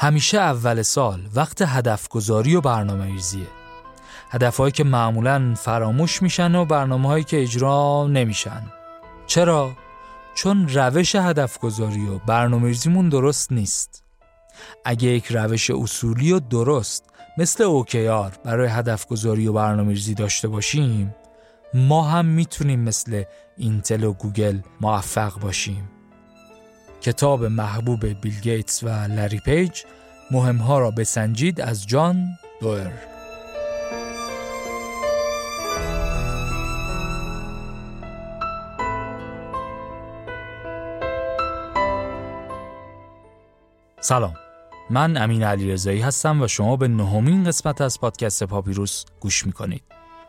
همیشه اول سال وقت هدف گذاری و برنامه ریزیه هدفهایی که معمولا فراموش میشن و برنامه هایی که اجرا نمیشن. چرا؟ چون روش هدف گذاری و برنامه ریزیمون درست نیست. اگه یک روش اصولی و درست مثل OKR برای هدف گذاری و برنامه ریزی داشته باشیم ما هم می‌تونیم مثل اینتل و گوگل موفق باشیم. کتاب محبوب بیل گیتس و لری پیج مهمها را بسنجید از جان دوئر. سلام. من امین علی رضایی هستم و شما به نهمین قسمت از پادکست پاپیروس گوش می‌کنید.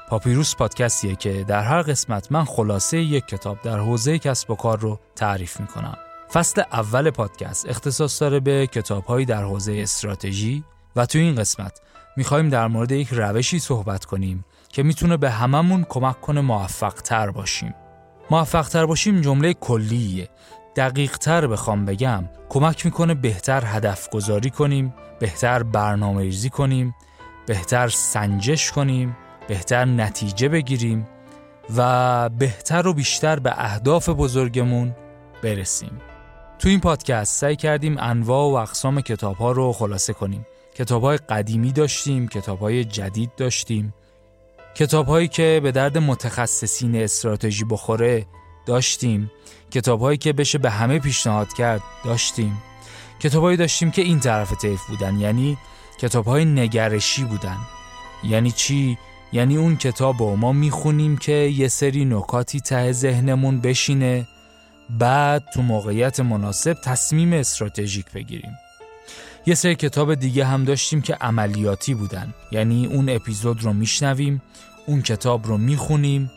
پاپیروس پادکستیه که در هر قسمت من خلاصه یک کتاب در حوزه کسب و کار رو تعریف می‌کنم. فصل اول پادکست اختصاص داره به کتابهایی در حوزه استراتژی و تو این قسمت می‌خوایم در مورد یک روشی صحبت کنیم که می‌تونه به هممون کمک کنه موفق تر باشیم. موفق تر باشیم جمله کلیه. دقیق تر بخوام بگم کمک می‌کنه بهتر هدف گذاری کنیم بهتر برنامه ریزی کنیم بهتر سنجش کنیم بهتر نتیجه بگیریم و بهتر و بیشتر به اهداف بزرگمون برسیم. تو این پادکست سعی کردیم انواع و اقسام کتاب ها رو خلاصه کنیم. کتاب های قدیمی داشتیم کتاب های جدید داشتیم. کتاب هایی که به درد متخصصین استراتژی بخوره داشتیم. کتاب هایی که بشه به همه پیشنهاد کرد داشتیم. کتاب داشتیم که این طرف طیف بودن یعنی کتاب های نگرشی بودن. یعنی چی؟ یعنی اون کتاب رو ما می‌خونیم که یه سری نکاتی ته ذهنمون بشینه. بعد تو موقعیت مناسب تصمیم استراتژیک بگیریم. یه سری کتاب دیگه هم داشتیم که عملیاتی بودن. یعنی اون اپیزود رو میشنویم اون کتاب رو می‌خونیم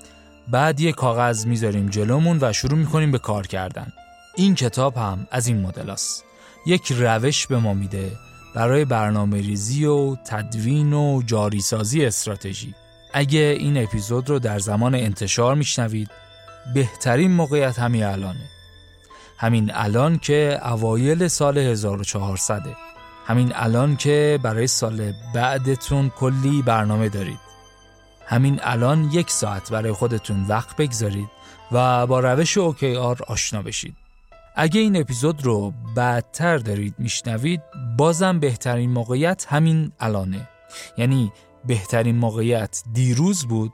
بعد یه کاغذ می‌ذاریم جلومون و شروع می‌کنیم به کار کردن. این کتاب هم از این مدل است. یک روش به ما میده برای برنامه ریزی و تدوین و جاریسازی استراتژی. اگه این اپیزود رو در زمان انتشار میشنوید بهترین موقعیت همین الانه. همین الان که اوایل سال 1400 همین الان که برای سال بعدتون کلی برنامه دارید. همین الان یک ساعت برای خودتون وقت بگذارید و با روش OKR آشنا بشید. اگه این اپیزود رو بعدتر دارید میشنوید بازم بهترین موقعیت همین الانه. یعنی بهترین موقعیت دیروز بود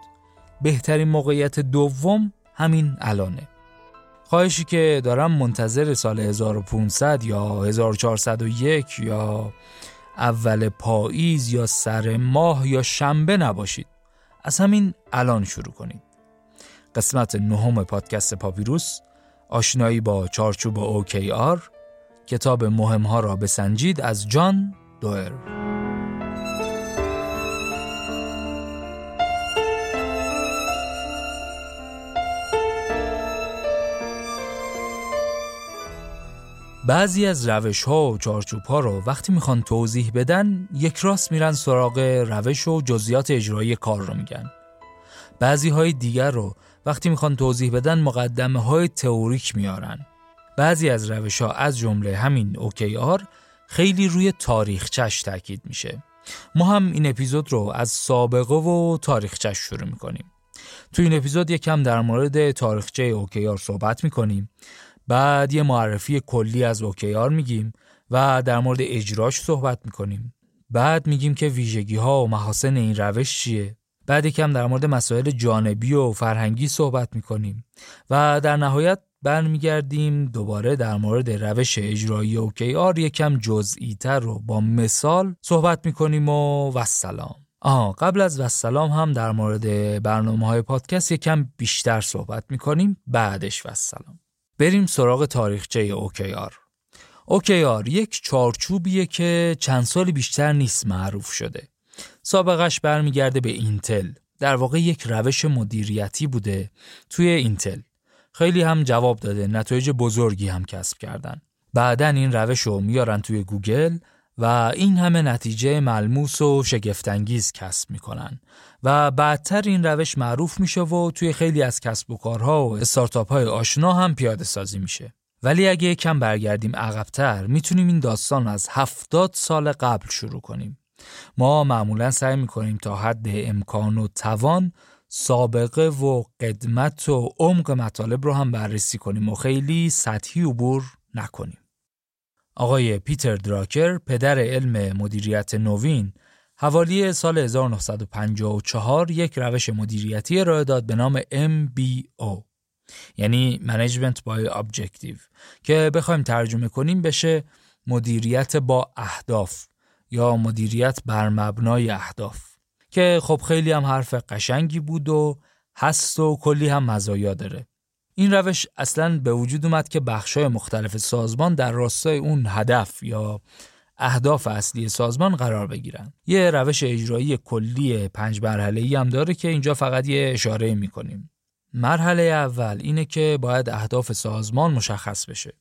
بهترین موقعیت دوم همین الانه. خواهشی که دارم منتظر سال 1500 یا 1401 یا اول پاییز یا سر ماه یا شنبه نباشید. از همین الان شروع کنید قسمت نهم پادکست پاپیروس آشنایی با چارچوب OKR کتاب مهمها را بسنجید از جان دوئر. بعضی از روش ها و چارچوب ها رو وقتی می‌خوان توضیح بدن یک راست میرن سراغ روش و جزئیات اجرایی کار رو میگن. بعضی های دیگر رو وقتی می‌خوان توضیح بدن مقدمه های تئوریک میارن. بعضی از روش ها از جمله همین OKR خیلی روی تاریخچش تاکید میشه. ما هم این اپیزود رو از سابقه و تاریخچش شروع می‌کنیم. تو این اپیزود یکم در مورد تاریخچه OKR صحبت می‌کنیم. بعد یه معرفی کلی از اوکیار میگیم و در مورد اجراش صحبت می‌کنیم. بعد میگیم که ویژگی ها و محاسن این روش چیه. بعد یکم در مورد مسائل جانبی و فرهنگی صحبت می‌کنیم و در نهایت برمیگردیم دوباره در مورد روش اجرایی اوکیار یکم جزئی تر رو با مثال صحبت می‌کنیم و وسلام. آه قبل از وسلام هم در مورد برنامه های پادکست یکم بیشتر صحبت می‌کنیم. بعدش وسلام. بریم سراغ تاریخچه OKR. OKR یک چارچوبیه که چند سال بیشتر نیست معروف شده. سابقش برمیگرده به اینتل. در واقع یک روش مدیریتی بوده توی اینتل. خیلی هم جواب داده نتایج بزرگی هم کسب کردن. بعدا این روش رو میارن توی گوگل و این همه نتیجه ملموس و شگفتانگیز کسب می‌کنن و بعدتر این روش معروف میشه و توی خیلی از کسب و کارها و استارتاپ های آشنا هم پیاده سازی میشه ولی اگه یکم برگردیم عقبتر می‌تونیم این داستان از هفتاد سال قبل شروع کنیم. ما معمولا سعی می‌کنیم تا حد امکان و توان سابقه و قدمت و عمق مطالب رو هم بررسی کنیم و خیلی سطحی عبور نکنیم. آقای پیتر دراکر پدر علم مدیریت نوین حوالی سال 1954 یک روش مدیریتی ارائه داد به نام MBO یعنی Management by Objective که بخوایم ترجمه کنیم بشه مدیریت با اهداف یا مدیریت بر مبنای اهداف که خب خیلی هم حرف قشنگی بود و هست و کلی هم مزایا داره. این روش اصلا به وجود اومد که بخشای مختلف سازمان در راستای اون هدف یا اهداف اصلی سازمان قرار بگیرن یه روش اجرایی کلی پنج مرحله ای هم داره که اینجا فقط یه اشاره می‌کنیم. مرحله اول اینه که باید اهداف سازمان مشخص بشه.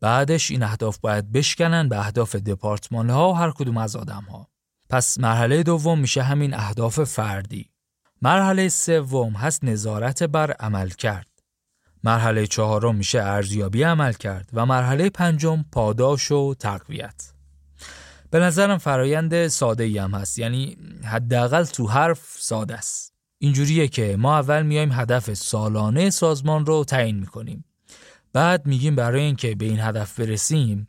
بعدش این اهداف باید بشکنن به اهداف دپارتمان ها و هر کدوم از آدم ها پس مرحله دوم میشه همین اهداف فردی. مرحله سوم هست نظارت بر عمل کرد. مرحله چهارم میشه ارزیابی عمل کرد و مرحله پنجم پاداش و تقویت. به نظرم فرایند ساده ای هم هست. یعنی حداقل تو حرف ساده است. اینجوریه که ما اول میایم هدف سالانه سازمان رو تعیین می‌کنیم. بعد میگیم برای اینکه به این هدف برسیم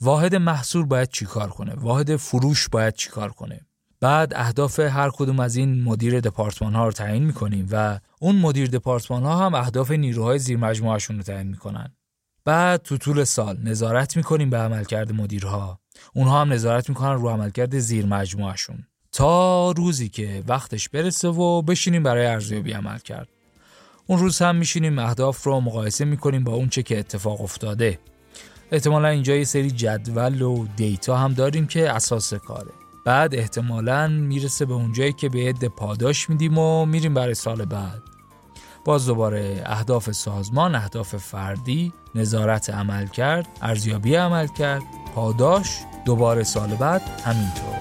واحد محصول باید چیکار کنه؟ واحد فروش باید چیکار کنه؟ بعد اهداف هر کدوم از این مدیر دپارتمان ها رو تعیین می‌کنیم و اون مدیر دپارتمان ها هم اهداف نیروهای زیر مجموعهشون رو تعیین می‌کنن. بعد تو طول سال نظارت می‌کنیم به عملکرد مدیرها. اونها هم نظارت می‌کنن رو عملکرد زیر مجموعهشون. تا روزی که وقتش برسه و بشینیم برای ارزیابی عمل کرد اون روز هم میشینیم اهداف رو مقایسه می‌کنیم با اون چه که اتفاق افتاده. احتمالا اینجا یه سری جدول و دیتا هم داریم که اساس کاره. بعد احتمالا می‌رسه به اونجایی که به عده پاداش میدیم و میریم برای سال بعد. باز دوباره اهداف سازمان، اهداف فردی، نظارت عمل کرد، ارزیابی عمل کرد، پاداش، دوباره سال بعد همینطور.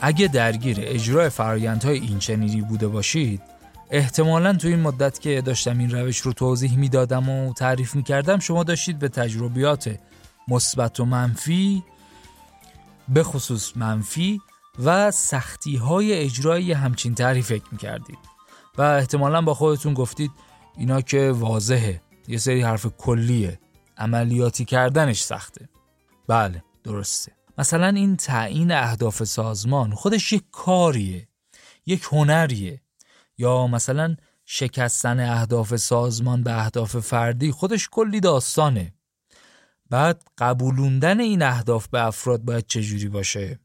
اگه درگیر اجرای فرایندهای اینچنینی بوده باشید احتمالا تو این مدت که داشتم این روش رو توضیح می‌دادم و تعریف می‌کردم شما داشتید به تجربیات مثبت و منفی به خصوص منفی و سختی های اجرای همچین طرحی فکر می‌کردید. و احتمالا با خودتون گفتید اینا که واضحه یه سری حرف کلیه. عملیاتی کردنش سخته. بله درسته. مثلا این تعیین اهداف سازمان خودش یک کاریه یک هنریه. یا مثلا شکستن اهداف سازمان به اهداف فردی خودش کلی داستانه. بعد قبولوندن این اهداف به افراد باید چجوری باشه؟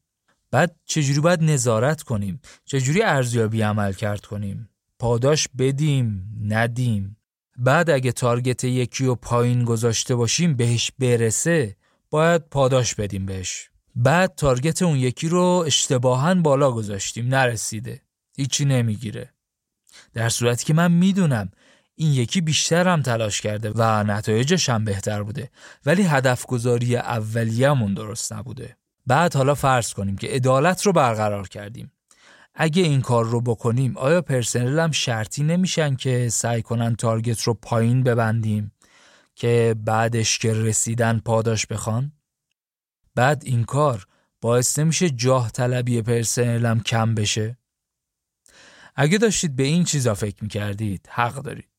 بعد چجوری باید نظارت کنیم؟ چجوری ارزیابی عمل کرد کنیم؟ پاداش بدیم ندیم؟ بعد اگه تارگت یکی رو پایین گذاشته باشیم بهش برسه باید پاداش بدیم بهش. بعد تارگت اون یکی رو اشتباها بالا گذاشتیم نرسیده. هیچی نمی‌گیره. در صورتی که من می‌دونم این یکی بیشتر هم تلاش کرده و نتایجش هم بهتر بوده ولی هدف گذاری اولیه‌مون درست نبوده بعد حالا فرض کنیم که عدالت رو برقرار کردیم اگه این کار رو بکنیم آیا پرسنل هم شرطی نمیشن که سعی کنن تارگت رو پایین ببندیم که بعدش که رسیدن پاداش بخوان؟ بعد این کار باعث نمیشه جاه طلبی پرسنل هم کم بشه؟ اگه داشتید به این چیزا فکر می‌کردید حق دارید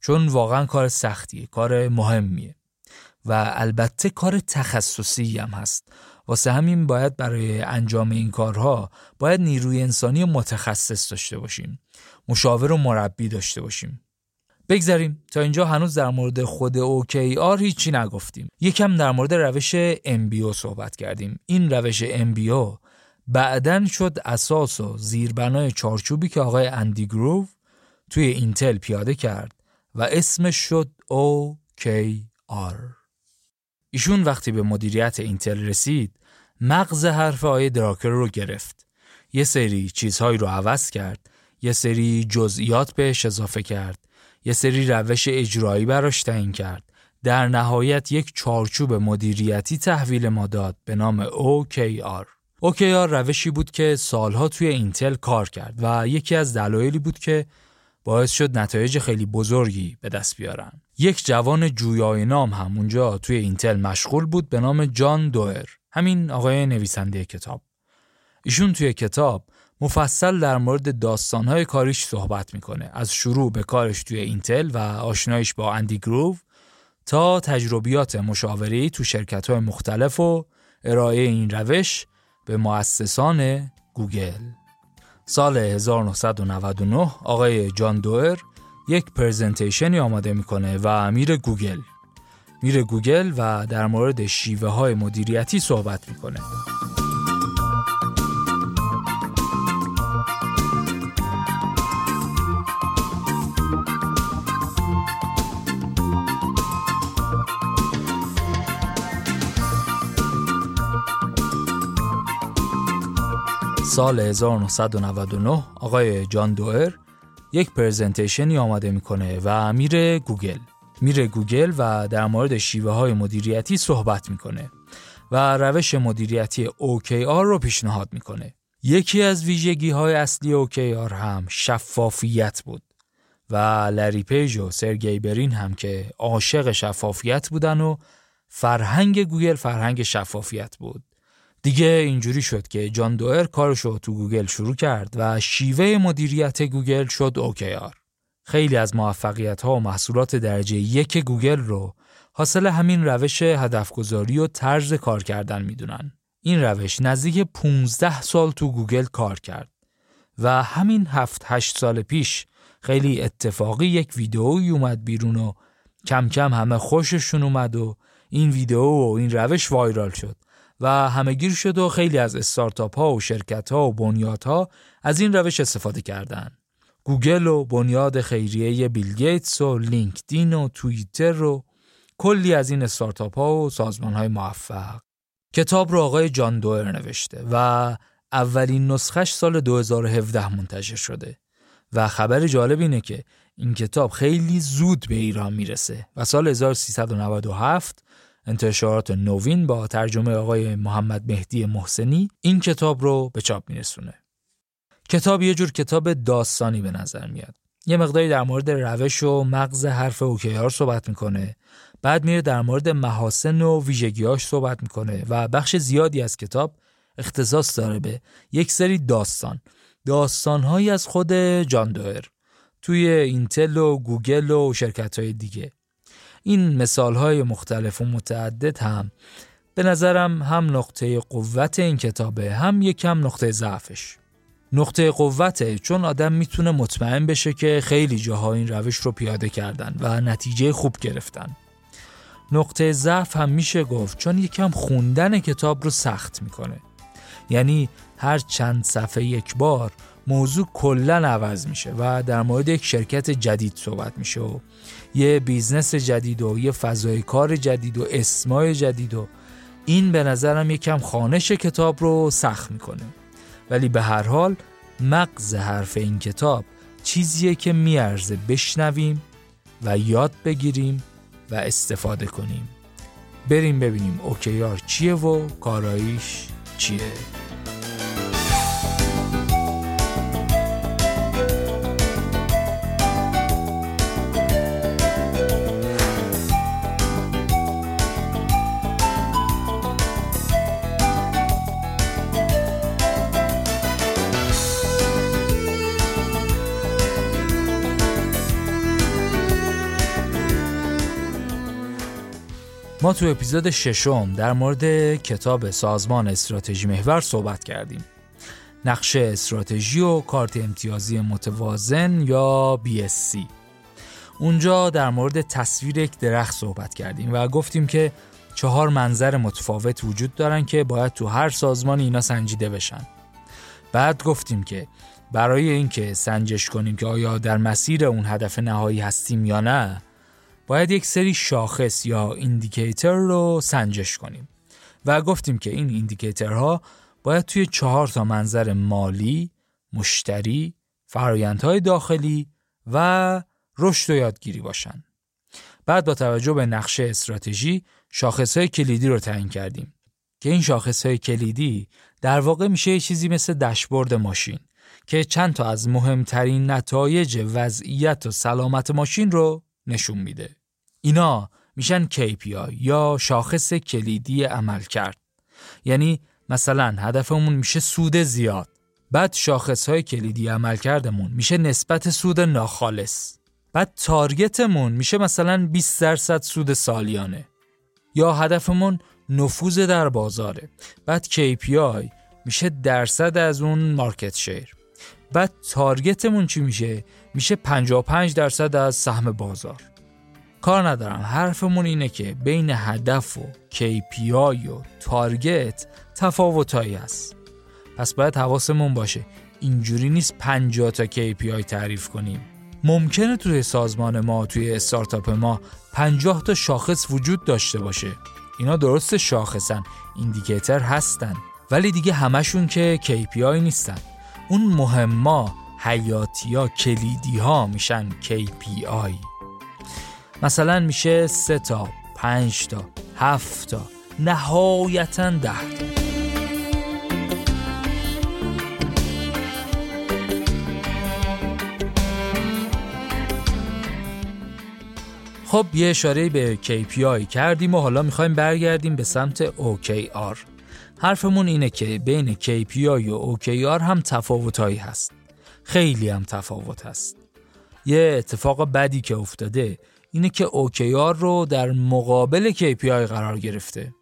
چون واقعا کار سختیه کار مهمیه. و البته کار تخصصی هم هست. واسه همین باید برای انجام این کارها باید نیروی انسانی متخصص داشته باشیم. مشاور و مربی داشته باشیم. بگذاریم تا اینجا هنوز در مورد خود OKR هیچی نگفتیم. یکم در مورد روش MBO صحبت کردیم. این روش MBO بعدن شد اساس و زیربنای چارچوبی که آقای اندی گروو توی اینتل پیاده کرد. و اسمش شد OKR ایشون وقتی به مدیریت اینتل رسید مغز حرف آقای دراکر رو گرفت. یه سری چیزهایی رو عوض کرد یه سری جزئیات بهش اضافه کرد یه سری روش اجرایی براش تعیین کرد. در نهایت یک چارچوب مدیریتی تحویل ما داد به نام OKR OKR روشی بود که سالها توی اینتل کار کرد و یکی از دلایلی بود که باعث شد نتایج خیلی بزرگی به دست بیارن. یک جوان جویای نام هم اونجا توی اینتل مشغول بود به نام جان دوئر. همین آقای نویسنده کتاب. ایشون توی کتاب مفصل در مورد داستانهای کاریش صحبت می‌کنه از شروع به کارش توی اینتل و آشنایش با اندی گروو تا تجربیات مشاوره‌ای تو شرکت های مختلف و ارائه این روش به مؤسسان گوگل سال 1999 آقای جان دوئر یک presentation ی آماده می‌کنه و میره گوگل. میره گوگل و در مورد شیوه های مدیریتی صحبت می‌کنه. سال 1999 آقای جان دوئر یک presentation ی آماده می‌کنه و میره گوگل. میره گوگل و در مورد شیوه های مدیریتی صحبت می‌کنه و روش مدیریتی OKR رو پیشنهاد می‌کنه. یکی از ویژگی های اصلی OKR هم شفافیت بود و لری پیج و سرگی برین هم که عاشق شفافیت بودن و فرهنگ گوگل فرهنگ شفافیت بود. دیگه اینجوری شد که جان دوئر کارش رو تو گوگل شروع کرد و شیوه مدیریت گوگل شد OKR. خیلی از موفقیت ها و محصولات درجه یک گوگل رو حاصل همین روش هدفگذاری و طرز کار کردن می‌دونن. این روش نزدیک 15 سال تو گوگل کار کرد و همین 7 8 سال پیش خیلی اتفاقی یک ویدئویی اومد بیرون و کم کم همه خوششون اومد و این ویدئو و این روش viral شد و همهگیر شد و خیلی از استارتاپ ها و شرکت ها و بنیاد ها از این روش استفاده کردند. گوگل و بنیاد خیریه بیل گیتس و لینکدین و توییتر و کلی از این استارتاپ ها و سازمان های موفق کتاب رو آقای جان دوئر نوشته و اولین نسخش سال 2017 منتشر شده و خبر جالب اینه که این کتاب خیلی زود به ایران می‌رسه و سال 1397 انتشارات نوین با ترجمه آقای محمد مهدی محسنی این کتاب رو به چاپ میرسونه. کتاب یه جور کتاب داستانی به نظر میاد. یه مقداری در مورد روش و مغز حرف اوکیار صحبت می‌کنه. بعد میره در مورد محاسن و ویژگیاش صحبت می‌کنه و بخش زیادی از کتاب اختصاص داره به یک سری داستان. داستانهایی از خود جان دوئر توی اینتل و گوگل و شرکت های دیگه این مثال های مختلف و متعدد هم به نظرم هم نقطه قوت این کتابه هم یکم نقطه ضعفش. نقطه قوته چون آدم می‌تونه مطمئن بشه که خیلی جاها این روش رو پیاده کردن و نتیجه خوب گرفتن. نقطه ضعف هم میشه گفت چون یکم خوندن کتاب رو سخت می‌کنه. یعنی هر چند صفحه یک بار موضوع کلا عوض میشه و در مورد یک شرکت جدید صحبت میشه و یه business جدید و یه فضای کار جدید و اسمای جدید و این به نظرم یکم خوانش کتاب رو سخت می‌کنه. ولی به هر حال مغز حرف این کتاب چیزیه که میارزه بشنویم و یاد بگیریم و استفاده کنیم. بریم ببینیم اوکیار چیه و کاراییش چیه. تو اپیزود ششم در مورد کتاب سازمان استراتژی محور صحبت کردیم. نقش استراتژی و کارت امتیازی متوازن یا BSC. اونجا در مورد تصویر یک درخت صحبت کردیم و گفتیم که چهار منظر متفاوت وجود دارن که باید تو هر سازمان اینا سنجیده بشن. بعد گفتیم که برای اینکه سنجش کنیم که آیا در مسیر اون هدف نهایی هستیم یا نه باید یک سری شاخص یا ایندیکیتر رو سنجش کنیم و گفتیم که این ایندیکیترها باید توی چهار تا منظر مالی، مشتری، فرایندهای داخلی و رشد و یادگیری باشن. بعد با توجه به نقشه استراتژی شاخصهای کلیدی رو تعیین کردیم. که این شاخص های کلیدی در واقع میشه یه چیزی مثل دشبورد ماشین که چند تا از مهمترین نتایج وضعیت و سلامت ماشین رو نشون میده. اینا میشن KPI یا شاخص کلیدی عمل کرد. یعنی مثلا هدفمون میشه سود زیاد. بعد شاخص های کلیدی عمل کردمون میشه نسبت سود ناخالص. بعد تارگتمون میشه مثلا 20 درصد سود سالیانه. یا هدفمون نفوذ در بازاره. بعد KPI میشه درصد از اون مارکت شیر. بعد تارگتمون چی میشه؟ میشه 55 درصد از سهم بازار. کار ندارم حرفمون اینه که بین هدف و KPI و تارگت تفاوتایی هست. پس باید حواسمون باشه اینجوری نیست 50 تا KPI تعریف کنیم. ممکنه توی سازمان ما توی استارتاپ ما 50 تا شاخص وجود داشته باشه. اینا درست شاخصن، ایندیکیتر هستن. ولی دیگه همشون که KPI نیستن. اون مهما حیاتی ها کلیدی ها میشن KPI مثلا میشه سه تا پنج تا هفت تا نهایتا ده تا. خب یه اشاره به KPI کردیم و حالا می‌خوایم برگردیم به سمت OKR حرفمون اینه که بین KPI و OKR هم تفاوتایی هست. خیلی هم تفاوت هست. یه اتفاق بدی که افتاده اینه که OKR رو در مقابل KPI قرار گرفته.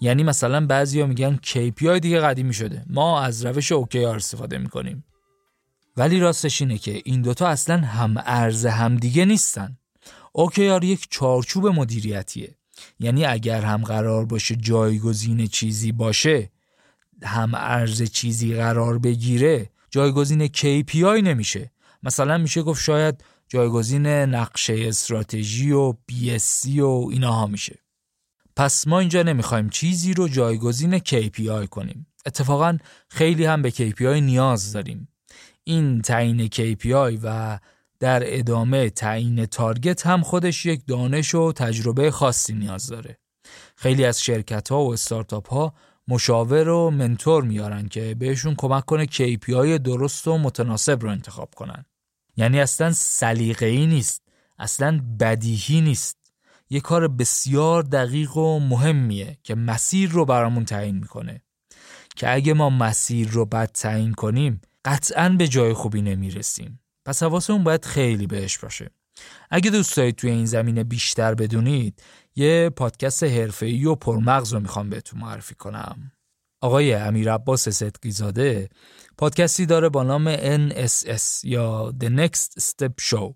یعنی مثلا بعضیا میگن KPI دیگه قدیمی شده. ما از روش OKR استفاده می‌کنیم. ولی راستش اینه که این دوتا اصلا هم ارز هم دیگه نیستن. OKR یک چارچوب مدیریتیه. یعنی اگر هم قرار باشه جایگزین چیزی باشه هم ارز چیزی قرار بگیره جایگزین KPI نمیشه. مثلا میشه گفت شاید جایگزین نقشه استراتژی و BSC و ایناها میشه پس ما اینجا نمی‌خوایم چیزی رو جایگزین KPI کنیم اتفاقا خیلی هم به KPI نیاز داریم این تعیین KPI و در ادامه تعیین تارگت هم خودش یک دانش و تجربه خاصی نیاز داره. خیلی از شرکت ها و استارتاپ ها مشاور و منتور میارن که بهشون کمک کنه KPI درست و متناسب رو انتخاب کنن. یعنی اصلا سلیقه ای نیست، اصلا بدیهی نیست. یه کار بسیار دقیق و مهمیه که مسیر رو برامون تعیین می‌کنه. که اگه ما مسیر رو بد تعیین کنیم قطعا به جای خوبی نمی‌رسیم. پس حواسمون باید خیلی بهش باشه اگه دوست دارید توی این زمینه بیشتر بدونید یه پادکست حرفه‌ای و پرمغز رو می‌خوام بهتون معرفی کنم آقای امیر عباس صدقی زاده پادکستی داره با نام NSS یا The Next Step Show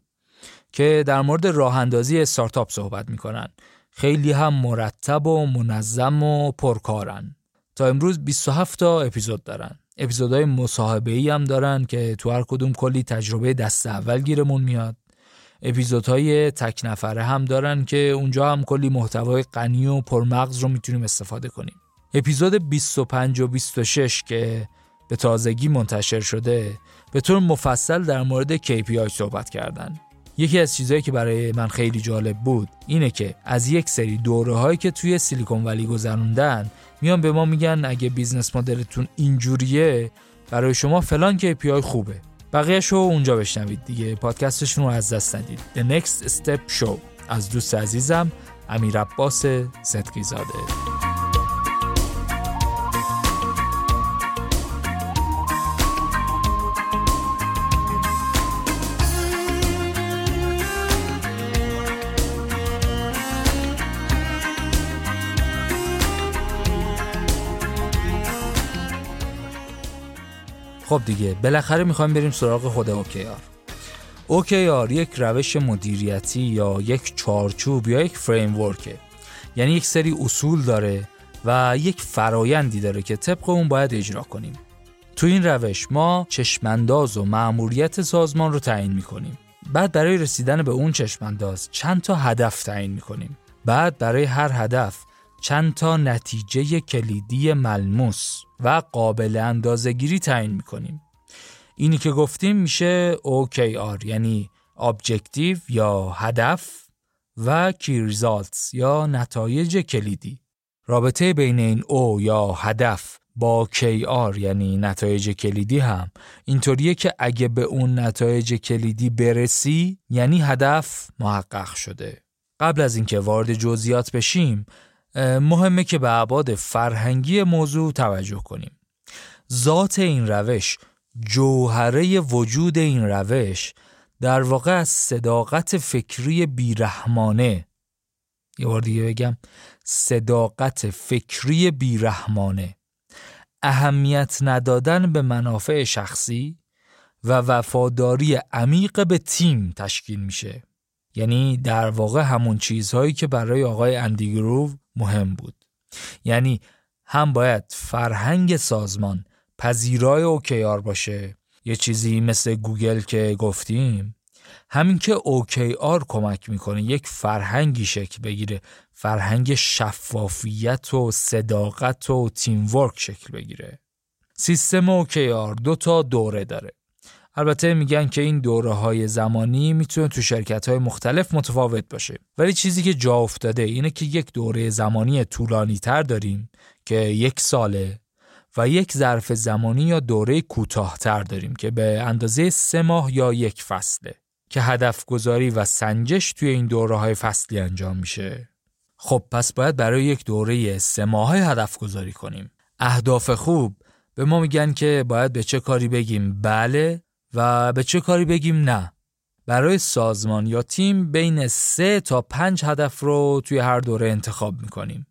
که در مورد راه اندازی استارتاپ صحبت می‌کنن. خیلی هم مرتب و منظم و پرکارن. تا امروز 27 تا اپیزود دارن. اپیزودهای مصاحبه ای هم دارن که تو هر کدوم کلی تجربه دست اول گیرمون میاد. اپیزودهای تک نفره هم دارن که اونجا هم کلی محتوای غنی و پرمغز رو می‌تونیم استفاده کنیم. اپیزود 25 و 26 که به تازگی منتشر شده به طور مفصل در مورد KPI صحبت کردن. یکی از چیزهایی که برای من خیلی جالب بود اینه که از یک سری دوره هایی که توی سیلیکون ولی گذروندن میان به ما میگن اگه business model تون اینجوریه برای شما فلان KPI خوبه. بقیه شو اونجا بشنوید دیگه پادکستشون رو از دست ندید. The Next Step Show. از دوست عزیزم امیر عباس صدقی زاده خب دیگه بالاخره می‌خوایم بریم سراغ خود اوکیار. اوکیار یک روش مدیریتی یا یک چارچوب یا یک فریم یعنی یک سری اصول داره و یک فرایندی داره که طبق اون باید اجرا کنیم. تو این روش ما چشمانداز و مأموریت سازمان رو تعیین می‌کنیم. بعد برای رسیدن به اون چشمانداز چند تا هدف تعیین می‌کنیم. بعد برای هر هدف چند تا نتیجه کلیدی ملموس و قابل اندازهگیری تعیین می‌کنیم. اینی که گفتیم میشه OKR یعنی Objective یا هدف و Key Results یا نتایج کلیدی. رابطه بین این او یا هدف با KR یعنی نتایج کلیدی هم. اینطوریه که اگه به اون نتایج کلیدی برسی یعنی هدف محقق شده. قبل از اینکه وارد جزئیات بشیم مهمه که به ابعاد فرهنگی موضوع توجه کنیم. ذات این روش جوهره وجود این روش در واقع از صداقت فکری بیرحمانه. یه بار دیگه بگم صداقت فکری بیرحمانه. اهمیت ندادن به منافع شخصی و وفاداری عمیق به تیم تشکیل میشه. یعنی در واقع همون چیزهایی که برای آقای اندیگروو مهم بود. یعنی هم باید فرهنگ سازمان پذیرای اوکیار باشه یه چیزی مثل گوگل که گفتیم همین که OKR کمک می‌کنه یک فرهنگی شکل بگیره فرهنگ شفافیت و صداقت و تیم ورک شکل بگیره. سیستم OKR دو تا دوره داره. البته میگن که این دوره های زمانی می‌تونه تو شرکت های مختلف متفاوت باشه. ولی چیزی که جا افتاده اینه که یک دوره زمانی طولانی تر داریم که یک ساله و یک ظرف زمانی یا دوره کوتاهتر داریم که به اندازه سه ماه یا یک فصله که هدف گذاری و سنجش توی این دوره های فصلی انجام میشه. خب پس باید برای یک دوره سه ماه هدف گذاری کنیم. اهداف خوب به ما میگن که باید به چه کاری بگیم؟ بله و به چه کاری بگیم نه. برای سازمان یا تیم بین سه تا پنج هدف رو توی هر دوره انتخاب می‌کنیم.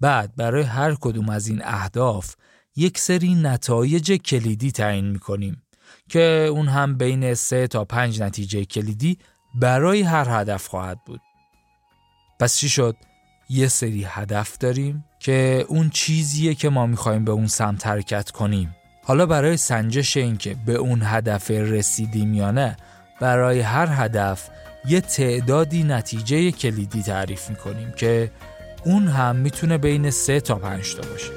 بعد برای هر کدوم از این اهداف یک سری نتایج کلیدی تعیین می‌کنیم که اون هم بین سه تا پنج نتیجه کلیدی برای هر هدف خواهد بود. پس چی شد؟ یه سری هدف داریم که اون چیزیه که ما می‌خوایم به اون سمت حرکت کنیم. حالا برای سنجش این که به اون هدف رسیدیم یا نه برای هر هدف یه تعدادی نتیجه کلیدی تعریف می‌کنیم که اون هم می‌تونه بین سه تا پنج تا باشه.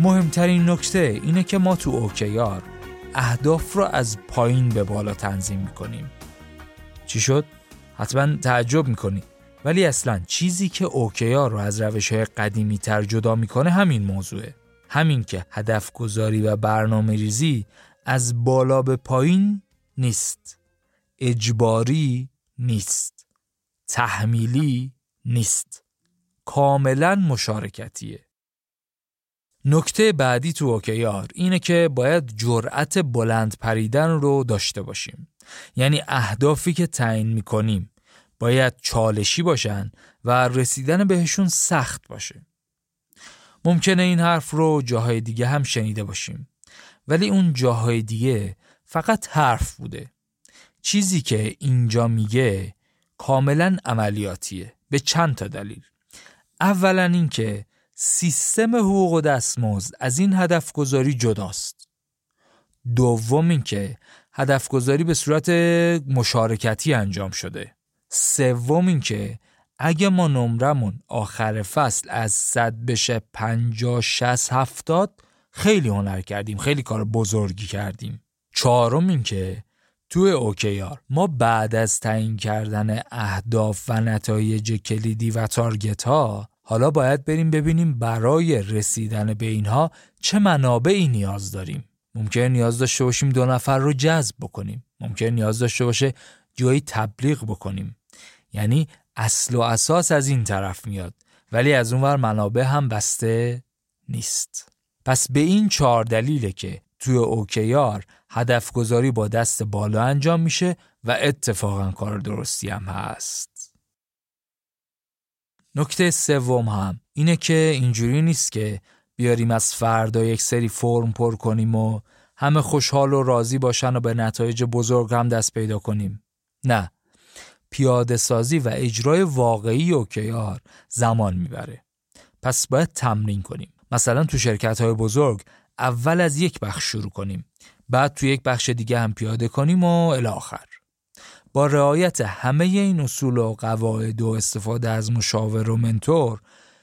مهمترین نکته اینه که ما تو اوکیار اهداف رو از پایین به بالا تنظیم می‌کنیم. چی شد؟ حتما تعجب می‌کنی. ولی اصلا چیزی که اوکیار رو از روش های قدیمی تر جدا می‌کنه همین موضوعه. همین که هدف گذاری و برنامه ریزی از بالا به پایین نیست. اجباری نیست. تحمیلی نیست. کاملا مشارکتیه. نکته بعدی تو اوکیار اینه که باید جرأت بلند پریدن رو داشته باشیم. یعنی اهدافی که تعیین می‌کنیم باید چالشی باشن و رسیدن بهشون سخت باشه. ممکنه این حرف رو جاهای دیگه هم شنیده باشیم. ولی اون جاهای دیگه فقط حرف بوده. چیزی که اینجا میگه کاملا عملیاتیه به چند تا دلیل. اولا اینکه سیستم حقوق و دستمزد از این هدف گذاری جداست. دوم اینکه هدف گذاری به صورت مشارکتی انجام شده. سوم اینکه اگه ما نمرمون آخر فصل از صد بشه پنجا شست هفتاد خیلی هنر کردیم خیلی کار بزرگی کردیم. چهارم اینکه توی اوکیار ما بعد از تعیین کردن اهداف و نتایج کلیدی و تارگت ها حالا باید بریم ببینیم برای رسیدن به اینها چه منابعی نیاز داریم. ممکن نیاز داشته باشیم دو نفر رو جذب بکنیم. ممکن نیاز داشته باشه جایی تبلیغ بکنیم. یعنی اصل و اساس از این طرف میاد. ولی از اونور منابع هم بسته نیست. پس به این چهار دلیله که توی اوکیار هدف گذاری با دست بالا انجام میشه و اتفاقا کار درستی هم هست. نکته سوم هم اینه که اینجوری نیست که بیاریم از فردا یک سری فرم پر کنیم و همه خوشحال و راضی باشن و به نتایج بزرگ هم دست پیدا کنیم. نه. پیاده سازی و اجرای واقعی اوکیار زمان می‌بره. پس باید تمرین کنیم. مثلا تو شرکت های بزرگ اول از یک بخش شروع کنیم. بعد تو یک بخش دیگه هم پیاده کنیم و الاخر با رعایت همه این اصول و قواعد و استفاده از مشاور و منتور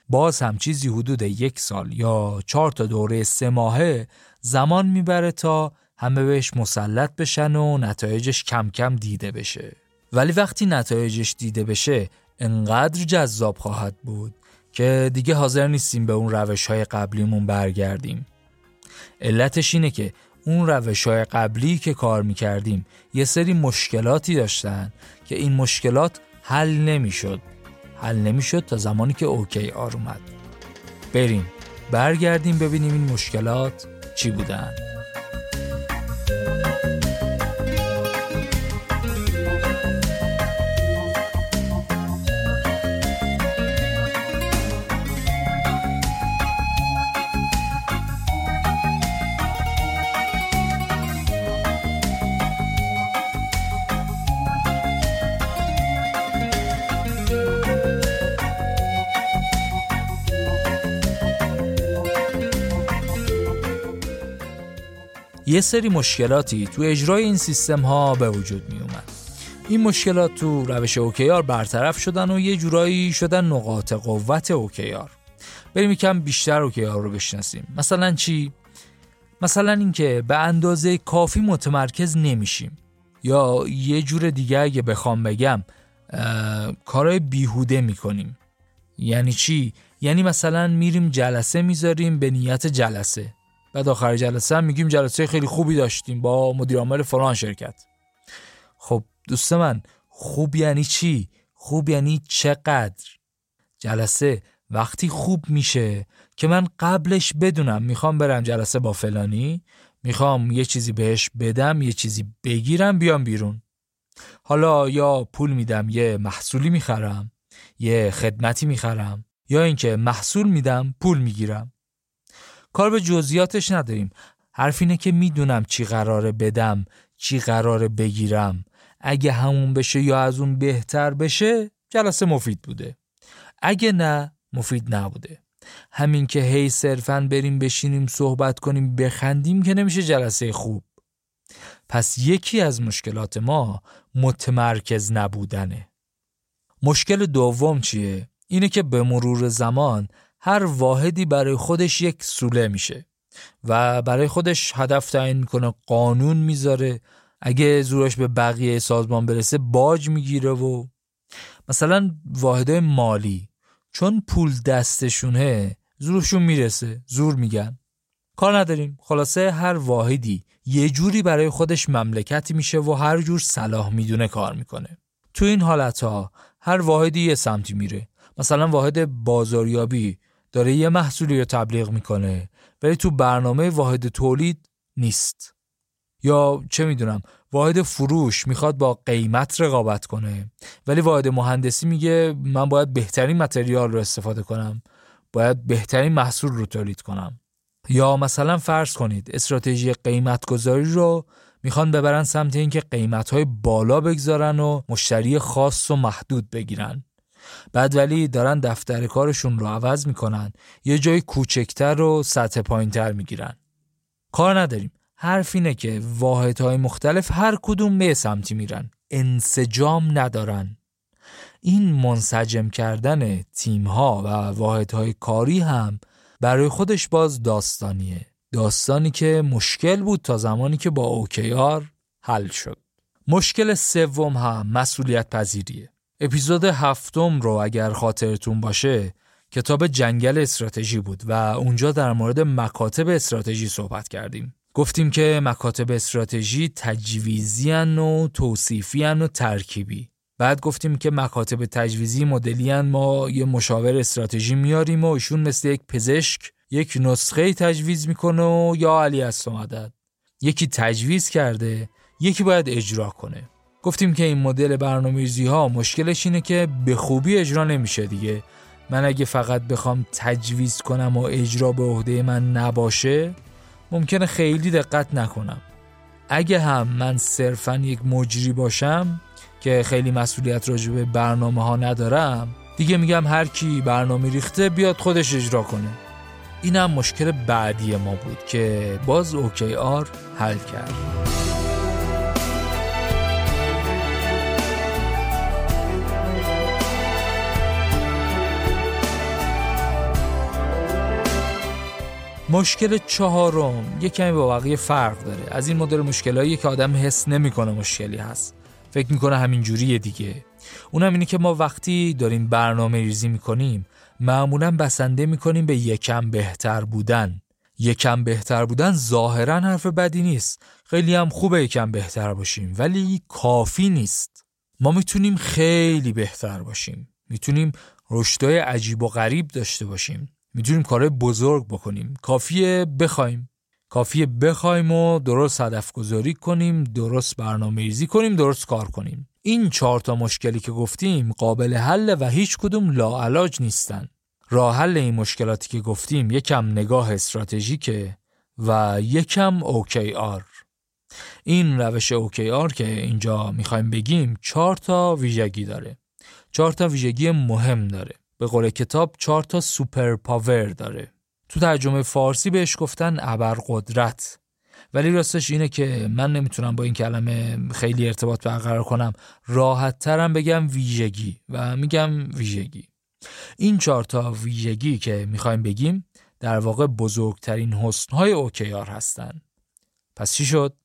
باز هم چیزی حدود یک سال یا چهار تا دوره سه ماهه زمان می‌بره تا همه بهش مسلط بشن و نتایجش کم کم دیده بشه. ولی وقتی نتایجش دیده بشه انقدر جذاب خواهد بود که دیگه حاضر نیستیم به اون روش های قبلیمون برگردیم. علتش اینه که اون روش های قبلی که کار می‌کردیم یه سری مشکلاتی داشتن که این مشکلات حل نمی‌شد. حل نمی‌شد تا زمانی که اوکی آر اومد. بریم برگردیم ببینیم این مشکلات چی بودن. یه سری مشکلاتی تو اجرای این سیستم ها به وجود می اومد. این مشکلات تو روش اوکیار برطرف شدن و یه جورایی شدن نقاط قوت اوکیار بریم یکم بیشتر اوکیار رو بشناسیم مثلا چی؟ مثلا اینکه به اندازه کافی متمرکز نمیشیم یا یه جور دیگه اگه بخوام بگم کارهای بیهوده می‌کنیم یعنی چی؟ یعنی مثلا میریم جلسه می‌ذاریم به نیت جلسه بعد آخر جلسه هم میگیم جلسه خیلی خوبی داشتیم با مدیر عامل فلان شرکت. خب دوست من خوب یعنی چی؟ خوب یعنی چقدر؟ جلسه وقتی خوب میشه که من قبلش بدونم می‌خوام برم جلسه با فلانی می‌خوام یه چیزی بهش بدم یه چیزی بگیرم بیام بیرون. حالا یا پول میدم یه محصولی می‌خرم یه خدمتی می‌خرم یا اینکه محصول میدم پول می‌گیرم. کار به جزئیاتش نداریم. حرف اینه که می‌دونم چی قراره بدم چی قراره بگیرم. اگه همون بشه یا از اون بهتر بشه جلسه مفید بوده. اگه نه مفید نبوده. همین که هی صرفا بریم بشینیم صحبت کنیم بخندیم که نمیشه جلسه خوب. پس یکی از مشکلات ما متمرکز نبودنه. مشکل دوم چیه؟ اینه که به مرور زمان هر واحدی برای خودش یک سوله میشه و برای خودش هدف تعیین می‌کنه قانون می‌ذاره. اگه زورش به بقیه سازمان برسه باج می‌گیره و مثلا واحدهای مالی چون پول دستشونه زورشون می‌رسه زور میگن. کار نداریم. خلاصه هر واحدی یه جوری برای خودش مملکتی میشه و هر جور صلاح می‌دونه کار می‌کنه. تو این حالت ها هر واحدی یه سمتی میره. مثلا واحد بازاریابی داره یه محصولی رو تبلیغ می‌کنه ولی تو برنامه واحد تولید نیست. یا چه می‌دونم واحد فروش می‌خواد با قیمت رقابت کنه ولی واحد مهندسی میگه من باید بهترین متریال رو استفاده کنم باید بهترین محصول رو تولید کنم. یا مثلا فرض کنید استراتژی قیمت گذاری رو می‌خوان ببرن سمت اینکه قیمت های بالا بگذارن و مشتری خاص و محدود بگیرن. بعد ولی دارن دفتر کارشون رو عوض می‌کنن. یه جای کوچکتر و سطح پایینتر می‌گیرن. کار نداریم. حرف اینه که واحدهای مختلف هر کدوم به سمتی میرن. انسجام ندارن. این منسجم کردن تیمها و واحدهای کاری هم برای خودش باز داستانیه. داستانی که مشکل بود تا زمانی که با اوکیار حل شد. مشکل سوم هم مسئولیت پذیریه اپیزود هفتم رو اگر خاطرتون باشه کتاب جنگل استراتژی بود و اونجا در مورد مکاتب استراتژی صحبت کردیم. گفتیم که مکاتب استراتژی تجویزی و توصیفی و ترکیبی. بعد گفتیم که مکاتب تجویزی مدلی ما یه مشاور استراتژی میاریم و ایشون مثل یک پزشک یک نسخه تجویز می‌کنه و یا علی از یکی تجویز کرده یکی باید اجرا کنه. گفتیم که این مدل برنامه‌ریزی ها مشکلش اینه که به خوبی اجرا نمیشه دیگه. من اگه فقط بخوام تجویز کنم و اجرا به عهده من نباشه ممکنه خیلی دقت نکنم. اگه هم من صرفا یک مجری باشم که خیلی مسئولیت راجع به برنامه ها ندارم دیگه میگم هر کی برنامه ریخته بیاد خودش اجرا کنه. اینم مشکل بعدی ما بود که باز اوکی آر حل کرد. مشکل چهارم یه کمی با بقیه فرق داره. از این مدل مشکلایی که آدم حس نمی‌کنه مشکلی هست. فکر می‌کنه همین جوریه دیگه. اونم اینه که ما وقتی داریم برنامه ریزی می‌کنیم معمولا بسنده می‌کنیم به یکم بهتر بودن. یکم بهتر بودن ظاهرا حرف بدی نیست. خیلی هم خوبه یکم بهتر باشیم ولی کافی نیست. ما می‌تونیم خیلی بهتر باشیم. می‌تونیم رشدای عجیب و غریب داشته باشیم. می‌تونیم کارهای بزرگ بکنیم. کافیه بخوایم. کافیه بخوایم و درست هدف گذاری کنیم درست برنامه ریزی کنیم درست کار کنیم. این چهار تا مشکلی که گفتیم قابل حل و هیچ کدوم لاعلاج نیستن. راه حل این مشکلاتی که گفتیم یکم نگاه استراتژیکه و یکم OKR این روش OKR که اینجا می‌خوایم بگیم چهار تا ویژگی داره. چهار تا ویژگی مهم داره. به قول کتاب چهار تا سوپر پاور داره. تو ترجمه فارسی بهش گفتن ابرقدرت. ولی راستش اینه که من نمی‌تونم با این کلمه خیلی ارتباط برقرار کنم. راحت ترم بگم ویژگی و میگم ویژگی. این چهار تا ویژگی که می‌خوایم بگیم در واقع بزرگترین حسنهای اوکیار هستند. پس چی شد؟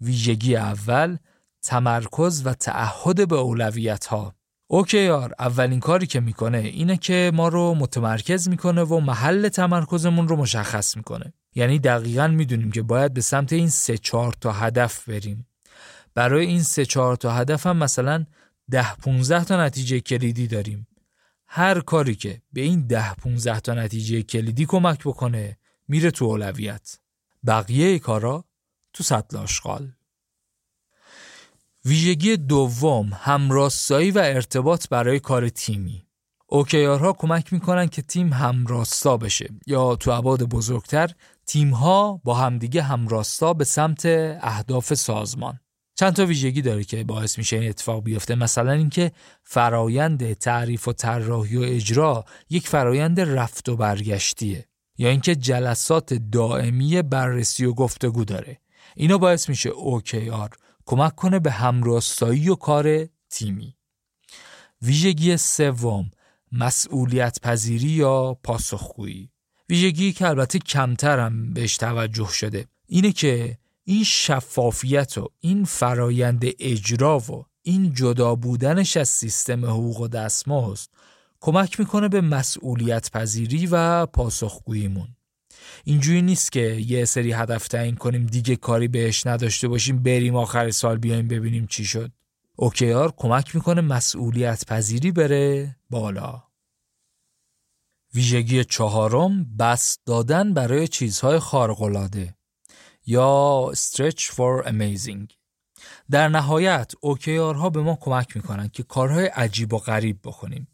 ویژگی اول تمرکز و تعهد به اولویت ها اوکیار اولین کاری که می‌کنه اینه که ما رو متمرکز می‌کنه و محل تمرکزمون رو مشخص می‌کنه. یعنی دقیقا می‌دونیم که باید به سمت این سه چهار تا هدف بریم. برای این سه چهار تا هدف هم مثلا ده 15 تا نتیجه کلیدی داریم. هر کاری که به این ده 15 تا نتیجه کلیدی کمک بکنه میره تو اولویت. بقیه کارا تو سطل آشغال. ویژگی دوم همراستایی و ارتباط برای کار تیمی. اوکیارها کمک می‌کنن که تیم همراستا بشه یا تو عباد بزرگتر تیم ها با همدیگه همراستا به سمت اهداف سازمان. چند تا ویژگی داره که باعث میشه این اتفاق بیفته. مثلا اینکه فرایند تعریف و طراحی و اجرا یک فرایند رفت و برگشتیه یا اینکه جلسات دائمی بررسی و گفتگو داره. اینا باعث میشه OKR کمک کنه به همراستایی و کار تیمی. ویژگی سوم مسئولیت پذیری یا پاسخگویی. ویژگی که البته کمتر هم بهش توجه شده اینه که این شفافیت و این فرایند اجرا و این جدا بودنش از سیستم حقوق و دستمزد کمک می‌کنه به مسئولیت پذیری و پاسخگوییمون. اینجوری نیست که یه سری هدف تعیین کنیم دیگه کاری بهش نداشته باشیم بریم آخر سال بیایم ببینیم چی شد. اوکیار کمک می‌کنه مسئولیت پذیری بره بالا. ویژگی چهارم بس دادن برای چیزهای خارق‌العاده یا stretch for amazing. در نهایت اوکیار ها به ما کمک می‌کنن که کارهای عجیب و غریب بکنیم.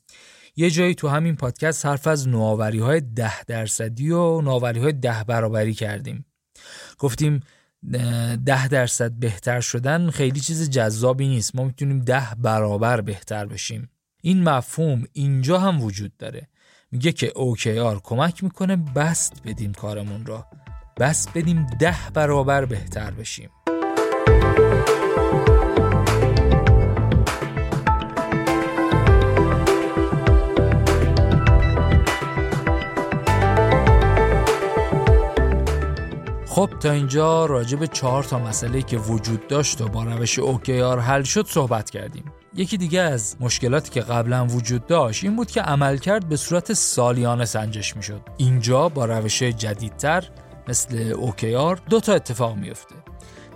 یه جایی تو همین پادکست حرف از نوآوری های ده درصدی و نوآوری های ده برابری کردیم. گفتیم ده درصد بهتر شدن خیلی چیز جذابی نیست. ما می‌تونیم ده برابر بهتر بشیم. این مفهوم اینجا هم وجود داره. میگه که OKR کمک می‌کنه بست بدیم کارمون را بس بدیم ده برابر بهتر بشیم. خب تا اینجا راجع به چهار تا مسئله که وجود داشت و با روش اوکیار حل شد صحبت کردیم. یکی دیگه از مشکلاتی که قبلا وجود داشت این بود که عملکرد به صورت سالیانه سنجش می‌شد. اینجا با روش جدیدتر مثل اوکیار دو تا اتفاق میفته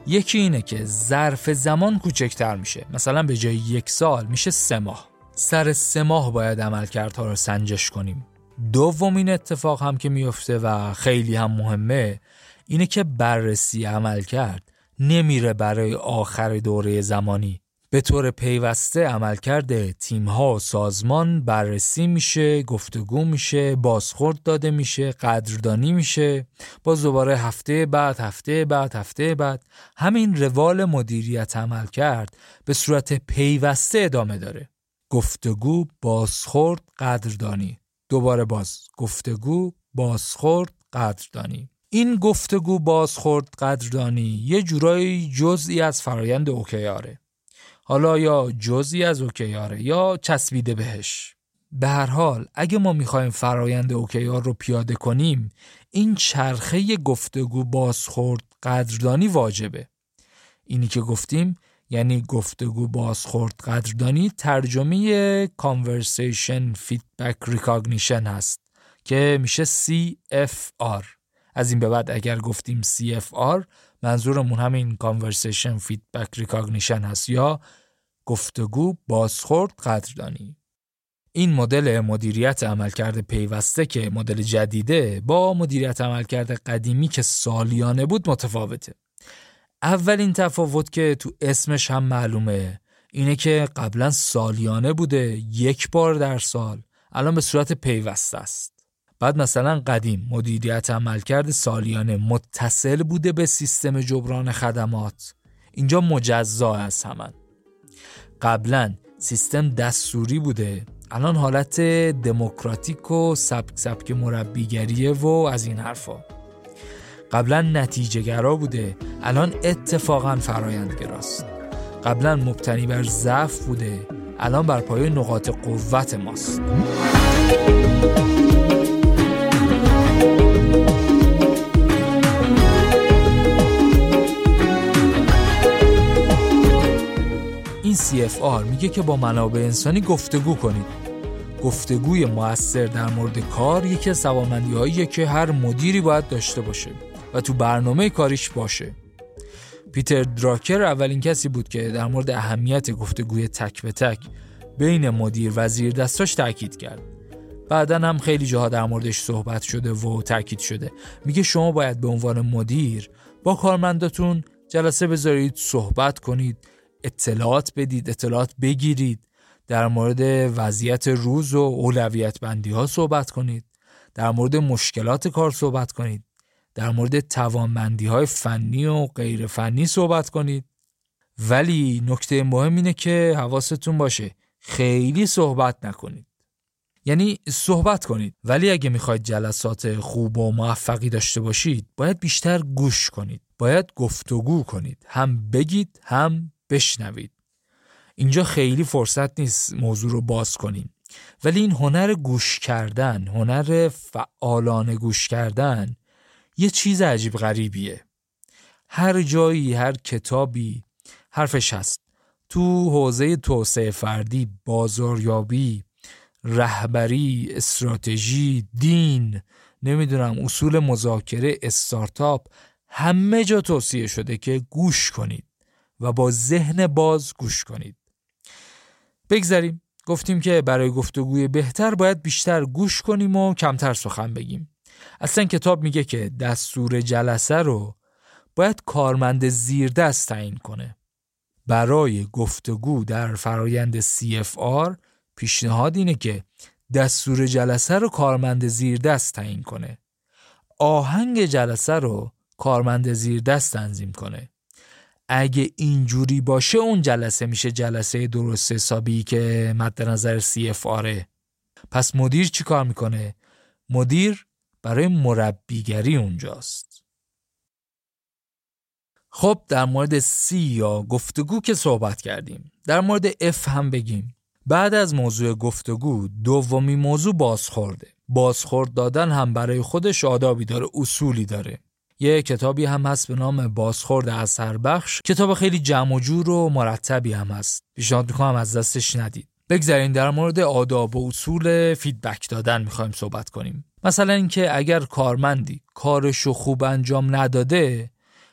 یکی اینه که ظرف زمان کوچکتر میشه. مثلا به جای یک سال میشه سه ماه. سر سه ماه باید عملکردها رو سنجش کنیم. دومین اتفاق هم که میفته و خیلی هم مهمه اینه که بررسی عمل کرد نمیره برای آخر دوره زمانی به طور پیوسته عملکرد تیم‌ها و سازمان بررسی میشه، گفتگو میشه، بازخورد داده میشه، قدردانی میشه، باز دوباره هفته بعد، هفته بعد، هفته بعد همین روال مدیریت عمل کرد به صورت پیوسته ادامه داره. گفتگو، بازخورد، قدردانی. دوباره باز گفتگو، بازخورد، قدردانی. این گفتگو بازخورد قدردانی یه جورایی جزئی از فرایند اوکیاره. حالا یا جزئی از اوکیاره یا چسبیده بهش. به هر حال اگه ما می‌خوایم فرایند اوکیار رو پیاده کنیم این چرخه گفتگو بازخورد قدردانی واجبه. اینی که گفتیم یعنی گفتگو بازخورد قدردانی ترجمه Conversation Feedback Recognition هست که میشه CFR از این به بعد اگر گفتیم CFR منظورمون همین Conversation Feedback Recognition هست یا گفتگو بازخورد قدردانی. این مدل مدیریت عملکرد پیوسته که مدل جدیده با مدیریت عملکرد قدیمی که سالیانه بود متفاوته. اولین تفاوت که تو اسمش هم معلومه اینه که قبلا سالیانه بوده یک بار در سال. الان به صورت پیوسته است. بعد مثلا قدیم مدیریت عملکرد سالیانه متصل بوده به سیستم جبران خدمات. اینجا مجزا از همان قبلا سیستم دستوری بوده. الان حالت دموکراتیک و سبک سبک مربیگریه و از این حرفا. قبلا نتیجه گرا بوده. الان اتفاقا فرایند گراست قبلا مبتنی بر ضعف بوده. الان بر پایه نقاط قوت ماست. CFR میگه که با منابع انسانی گفتگو کنید گفتگوی موثر در مورد کار یکی از سوامندی که هر مدیری باید داشته باشه و تو برنامه کاریش باشه. پیتر دراکر اولین کسی بود که در مورد اهمیت گفتگوی تک به تک بین مدیر و زیر دستاش تاکید کرد. بعدا هم خیلی جاها در موردش صحبت شده و تاکید شده. میگه شما باید به عنوان مدیر با کارمنداتون جلسه بذارید صحبت کنید اطلاعات بدید اطلاعات بگیرید. در مورد وضعیت روز و اولویت بندی ها صحبت کنید. در مورد مشکلات کار صحبت کنید. در مورد توانمندی های فنی و غیر فنی صحبت کنید. ولی نکته مهم اینه که حواستون باشه خیلی صحبت نکنید. یعنی صحبت کنید. ولی اگه می‌خواید جلسات خوب و موفقی داشته باشید باید بیشتر گوش کنید. باید گفتگو کنید. هم بگید هم بشنوید. اینجا خیلی فرصت نیست موضوع رو باز کنیم. ولی این هنر گوش کردن هنر فعالانه گوش کردن یه چیز عجیب غریبیه. هر جایی هر کتابی حرفش هست. تو حوزه توسعه فردی بازاریابی رهبری استراتژی دین نمی‌دونم اصول مذاکره استارتاپ همه جا توصیه شده که گوش کنید. و با ذهن باز گوش کنید. بگذاریم گفتیم که برای گفتگوی بهتر باید بیشتر گوش کنیم و کمتر سخن بگیم. اصلا کتاب میگه که دستور جلسه رو باید کارمند زیر دست تعیین کنه. برای گفتگو در فرایند CFR پیشنهاد اینه که دستور جلسه رو کارمند زیر دست تعیین کنه. آهنگ جلسه رو کارمند زیر دست تنظیم کنه. اگه اینجوری باشه اون جلسه میشه جلسه درست حسابی که مد نظر CFR پس مدیر چی کار می‌کنه؟ مدیر برای مربیگری اونجاست. خب در مورد C یا گفتگو که صحبت کردیم. در مورد F هم بگیم. بعد از موضوع گفتگو دومی موضوع بازخورده. بازخورد دادن هم برای خودش آدابی داره اصولی داره. یه کتابی هم هست به نام بازخورد اثر بخش. کتاب خیلی جمع و جور و مرتبی هم هست. پیشنهاد می‌کنم از دستش ندید. بگذارین در مورد آداب و اصول feedback دادن می‌خوایم صحبت کنیم. مثلا اینکه اگر کارمندی کارشو خوب انجام نداده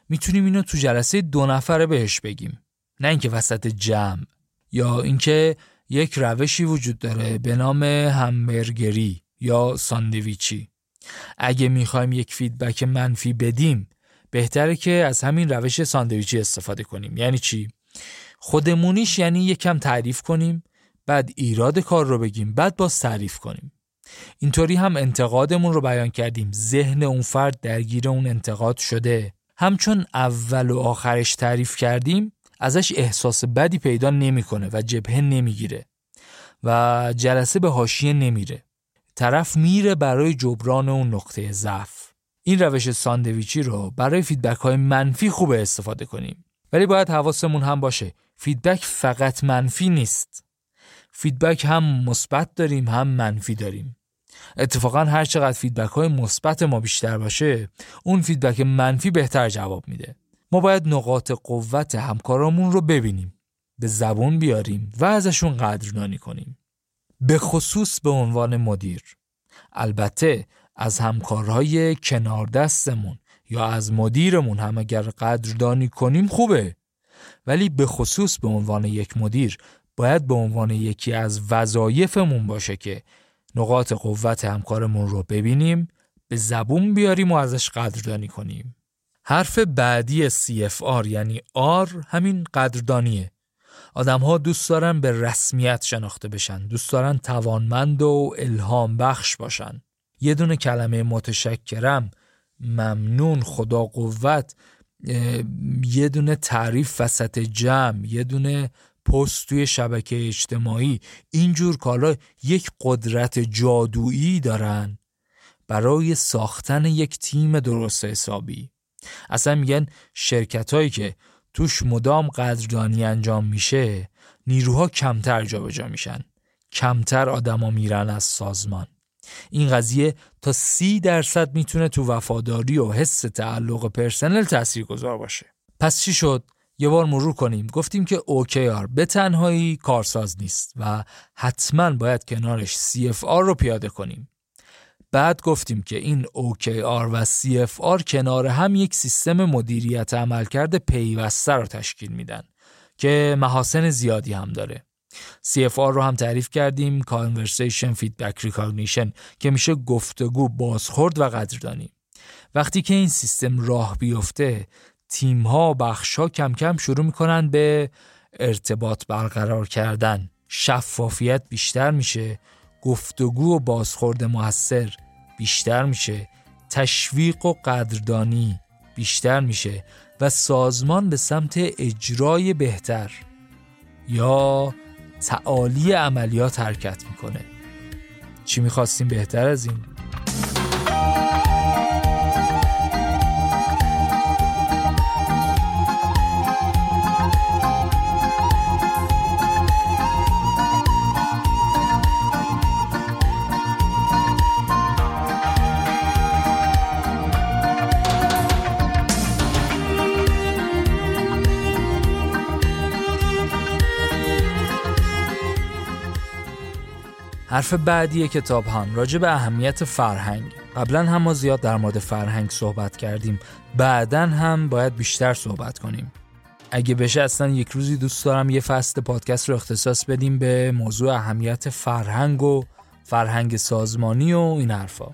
می‌تونیم اینو تو جلسه دو نفره بهش بگیم. نه اینکه وسط جمع یا اینکه یک روشی وجود داره به نام همبرگری یا ساندویچی. اگه می‌خوایم یک فیدبک منفی بدیم بهتره که از همین روش ساندویچی استفاده کنیم. یعنی چی؟ خودمونیش یعنی یکم تعریف کنیم بعد ایراد کار رو بگیم بعد باز تعریف کنیم. اینطوری هم انتقادمون رو بیان کردیم. ذهن اون فرد درگیر اون انتقاد شده. همچون اول و آخرش تعریف کردیم ازش احساس بدی پیدا نمی‌کنه و جبهه نمی‌گیره و جلسه به حاشیه نمیره. طرف میره برای جبران اون نقطه ضعف. این روش ساندویچی رو برای feedback های منفی خوب استفاده کنیم. ولی باید حواسمون هم باشه feedback فقط منفی نیست. feedback هم مثبت داریم هم منفی داریم. اتفاقا هر چقدر feedback های مثبت ما بیشتر باشه اون فیدبک منفی بهتر جواب میده. ما باید نقاط قوت همکارامون رو ببینیم به زبون بیاریم و ازشون قدردانی کنیم. به خصوص به عنوان مدیر. البته از همکارهای کنار دستمون یا از مدیرمون هم اگر قدردانی کنیم خوبه. ولی به خصوص به عنوان یک مدیر باید به عنوان یکی از وظایفمون باشه که نقاط قوت همکارمون رو ببینیم به زبون بیاریم و ازش قدردانی کنیم. حرف بعدی CFR یعنی R همین قدردانیه. آدم ها دوست دارن به رسمیت شناخته بشن دوست دارن توانمند و الهام بخش باشن. یه دونه کلمه متشکرم ممنون خدا قوت یه دونه تعریف وسط جمع یه دونه پست توی شبکه اجتماعی. اینجور کارا یک قدرت جادویی دارن برای ساختن یک تیم درست حسابی. اصلا میگن شرکت هایی که توش مدام قدردانی انجام میشه نیروها کمتر جابجا میشن. کمتر آدما میرن از سازمان. این قضیه تا سی درصد می‌تونه تو وفاداری و حس تعلق پرسنل تأثیر گذار باشه. پس چی شد؟ یه بار مرور کنیم. گفتیم که OKR به تنهایی کارساز نیست و حتما باید کنارش CFR رو پیاده کنیم. بعد گفتیم که این OKR و CFR کنار هم یک سیستم مدیریت عملکرد پیوسته رو تشکیل میدن که محاسن زیادی هم داره. CFR رو هم تعریف کردیم Conversation Feedback Recognition که میشه گفتگو بازخورد و قدردانی. وقتی که این سیستم راه بیفته تیم ها بخش ها کم کم شروع می‌کنن به ارتباط برقرار کردن. شفافیت بیشتر میشه گفتگو و بازخورد موثر بیشتر میشه تشویق و قدردانی بیشتر میشه و سازمان به سمت اجرای بهتر یا تعالی عملیات حرکت می‌کنه چی می‌خواستیم بهتر از این؟ حرف بعدی کتاب هم راجع به اهمیت فرهنگ. قبلا هم ما زیاد در مورد فرهنگ صحبت کردیم. بعدا هم باید بیشتر صحبت کنیم. اگه بشه اصلا یک روزی دوست دارم یه فصل پادکست رو اختصاص بدیم به موضوع اهمیت فرهنگ و فرهنگ سازمانی و این حرفا.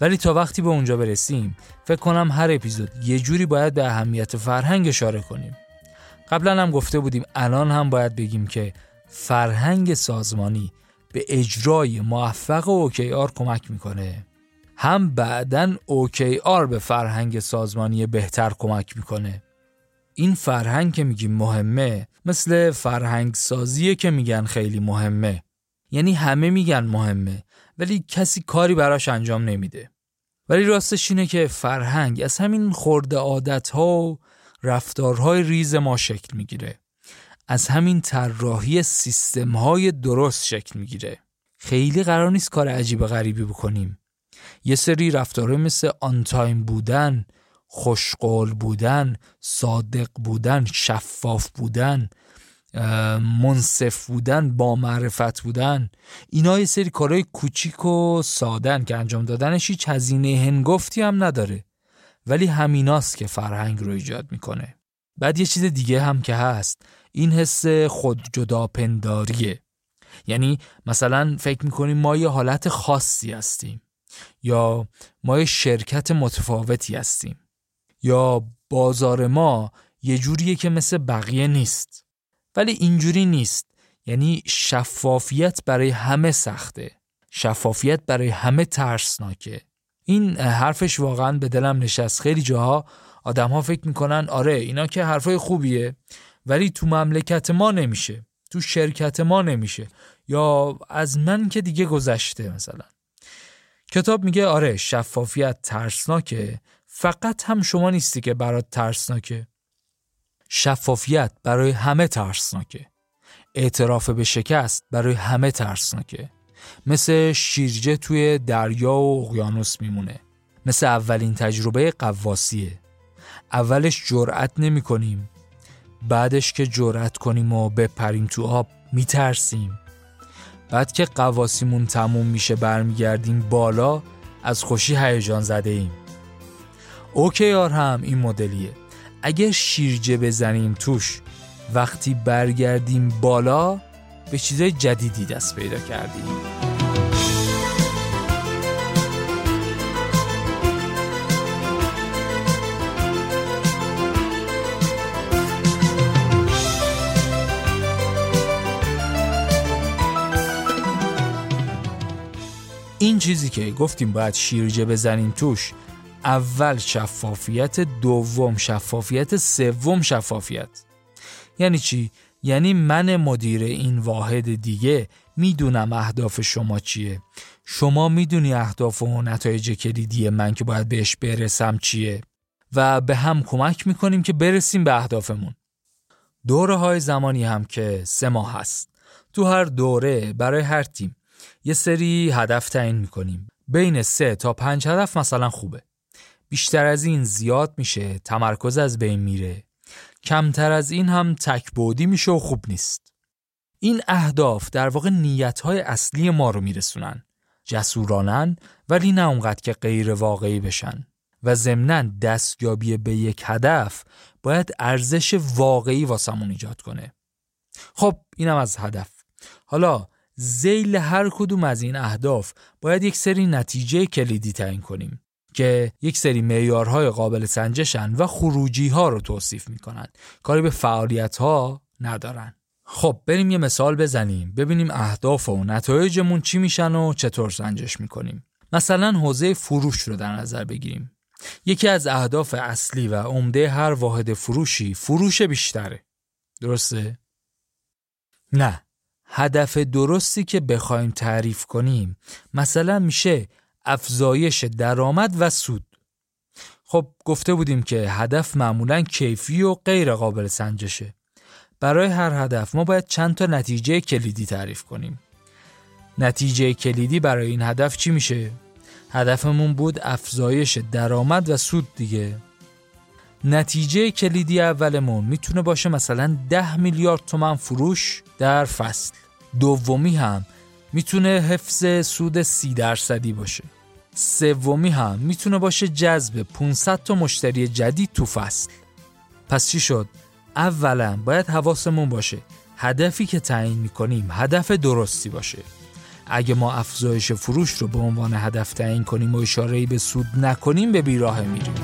ولی تا وقتی به اونجا برسیم فکر کنم هر اپیزود یه جوری باید به اهمیت فرهنگ اشاره کنیم. قبلا هم گفته بودیم الان هم باید بگیم که فرهنگ سازمانی به اجرای موفق OKR کمک می‌کنه. هم بعدا OKR به فرهنگ سازمانی بهتر کمک می‌کنه. این فرهنگ که میگیم مهمه مثل فرهنگ سازیه که میگن خیلی مهمه. یعنی همه میگن مهمه ولی کسی کاری براش انجام نمیده. ولی راستش اینه که فرهنگ از همین خورده عادت ها و رفتارهای ریز ما شکل می‌گیره. از همین طراحی سیستم های درست شکل می‌گیره. خیلی قرار نیست کار عجیب غریبی بکنیم. یه سری رفتارهای مثل on time بودن خوشقول بودن صادق بودن شفاف بودن منصف بودن با معرفت بودن. اینا یه سری کارهای کوچیک و سادن که انجام دادنش هیچ هزینه هنگفتی هم نداره. ولی همیناست که فرهنگ رو ایجاد می‌کنه. بعد یه چیز دیگه هم که هست. این حس خود جدا پنداریه یعنی مثلا فکر می‌کنیم ما یه حالت خاصی هستیم. یا ما یه شرکت متفاوتی هستیم. یا بازار ما یه جوریه که مثل بقیه نیست. ولی اینجوری نیست. یعنی شفافیت برای همه سخته. شفافیت برای همه ترسناکه. این حرفش واقعا به دلم نشست. خیلی جاها آدم ها فکر می‌کنن آره اینا که حرفای خوبیه. ولی تو مملکت ما نمیشه. تو شرکت ما نمیشه. یا از من که دیگه گذشته مثلا. کتاب میگه آره شفافیت ترسناکه. فقط هم شما نیستی که برات ترسناکه. شفافیت برای همه ترسناکه. اعتراف به شکست برای همه ترسناکه. مثل شیرجه توی دریا و اقیانوس میمونه. مثل اولین تجربه قواسیه. اولش جرأت نمی کنیم بعدش که جرأت کنیم و بپریم تو آب میترسیم. بعد که قواسیمون تموم میشه برمیگردیم بالا از خوشی هیجان زده ایم اوکی آر هم این مدلیه. اگر شیرجه بزنیم توش وقتی برگردیم بالا به چیزای جدیدی دست پیدا کردیم. این چیزی که گفتیم باید شیرجه بزنیم توش اول شفافیت دوم شفافیت سوم شفافیت. یعنی چی؟ یعنی من مدیر این واحد دیگه می‌دونم اهداف شما چیه. شما می‌دونی اهداف و نتایج کلیدی من که باید بهش برسم چیه. و به هم کمک می‌کنیم که برسیم به اهدافمون. دوره های زمانی هم که سه ماه هست. تو هر دوره برای هر تیم یه سری هدف تعیین می‌کنیم. بین سه تا پنج هدف مثلا خوبه. بیشتر از این زیاد میشه تمرکز از بین میره. کمتر از این هم تکبودی میشه و خوب نیست. این اهداف در واقع نیتهای اصلی ما رو میرسونن. جسورانن ولی نه اونقدر که غیر واقعی بشن. و ضمنا دستیابی به یک هدف باید ارزش واقعی واسمون ایجاد کنه. خب اینم از هدف. حالا زیل هر کدوم از این اهداف باید یک سری نتیجه کلیدی تعیین کنیم که یک سری معیارهای قابل سنجشن و خروجی ها رو توصیف می‌کنن کاری به فعالیت ها ندارن. خب بریم یه مثال بزنیم. ببینیم اهداف و نتایجمون چی میشن و چطور سنجش می‌کنیم. مثلا حوزه فروش رو در نظر بگیریم. یکی از اهداف اصلی و عمده هر واحد فروشی فروش بیشتره. درسته؟ نه. هدف درستی که بخوایم تعریف کنیم. مثلا میشه افزایش درآمد و سود. خب گفته بودیم که هدف معمولا کیفی و غیر قابل سنجشه. برای هر هدف ما باید چند تا نتیجه کلیدی تعریف کنیم. نتیجه کلیدی برای این هدف چی میشه؟ هدفمون بود افزایش درآمد و سود دیگه. نتیجه کلیدی اولمون می‌تونه باشه مثلا 10 میلیارد تومن فروش در فصل. دومی هم می‌تونه حفظ سود سی درصدی باشه. سومی هم می‌تونه باشه جذب 500 تا مشتری جدید تو فصل. پس چی شد؟ اولا باید حواسمون باشه هدفی که تعیین می‌کنیم هدف درستی باشه. اگه ما افزایش فروش رو به عنوان هدف تعیین کنیم و اشاره‌ای به سود نکنیم به بیراه میریم.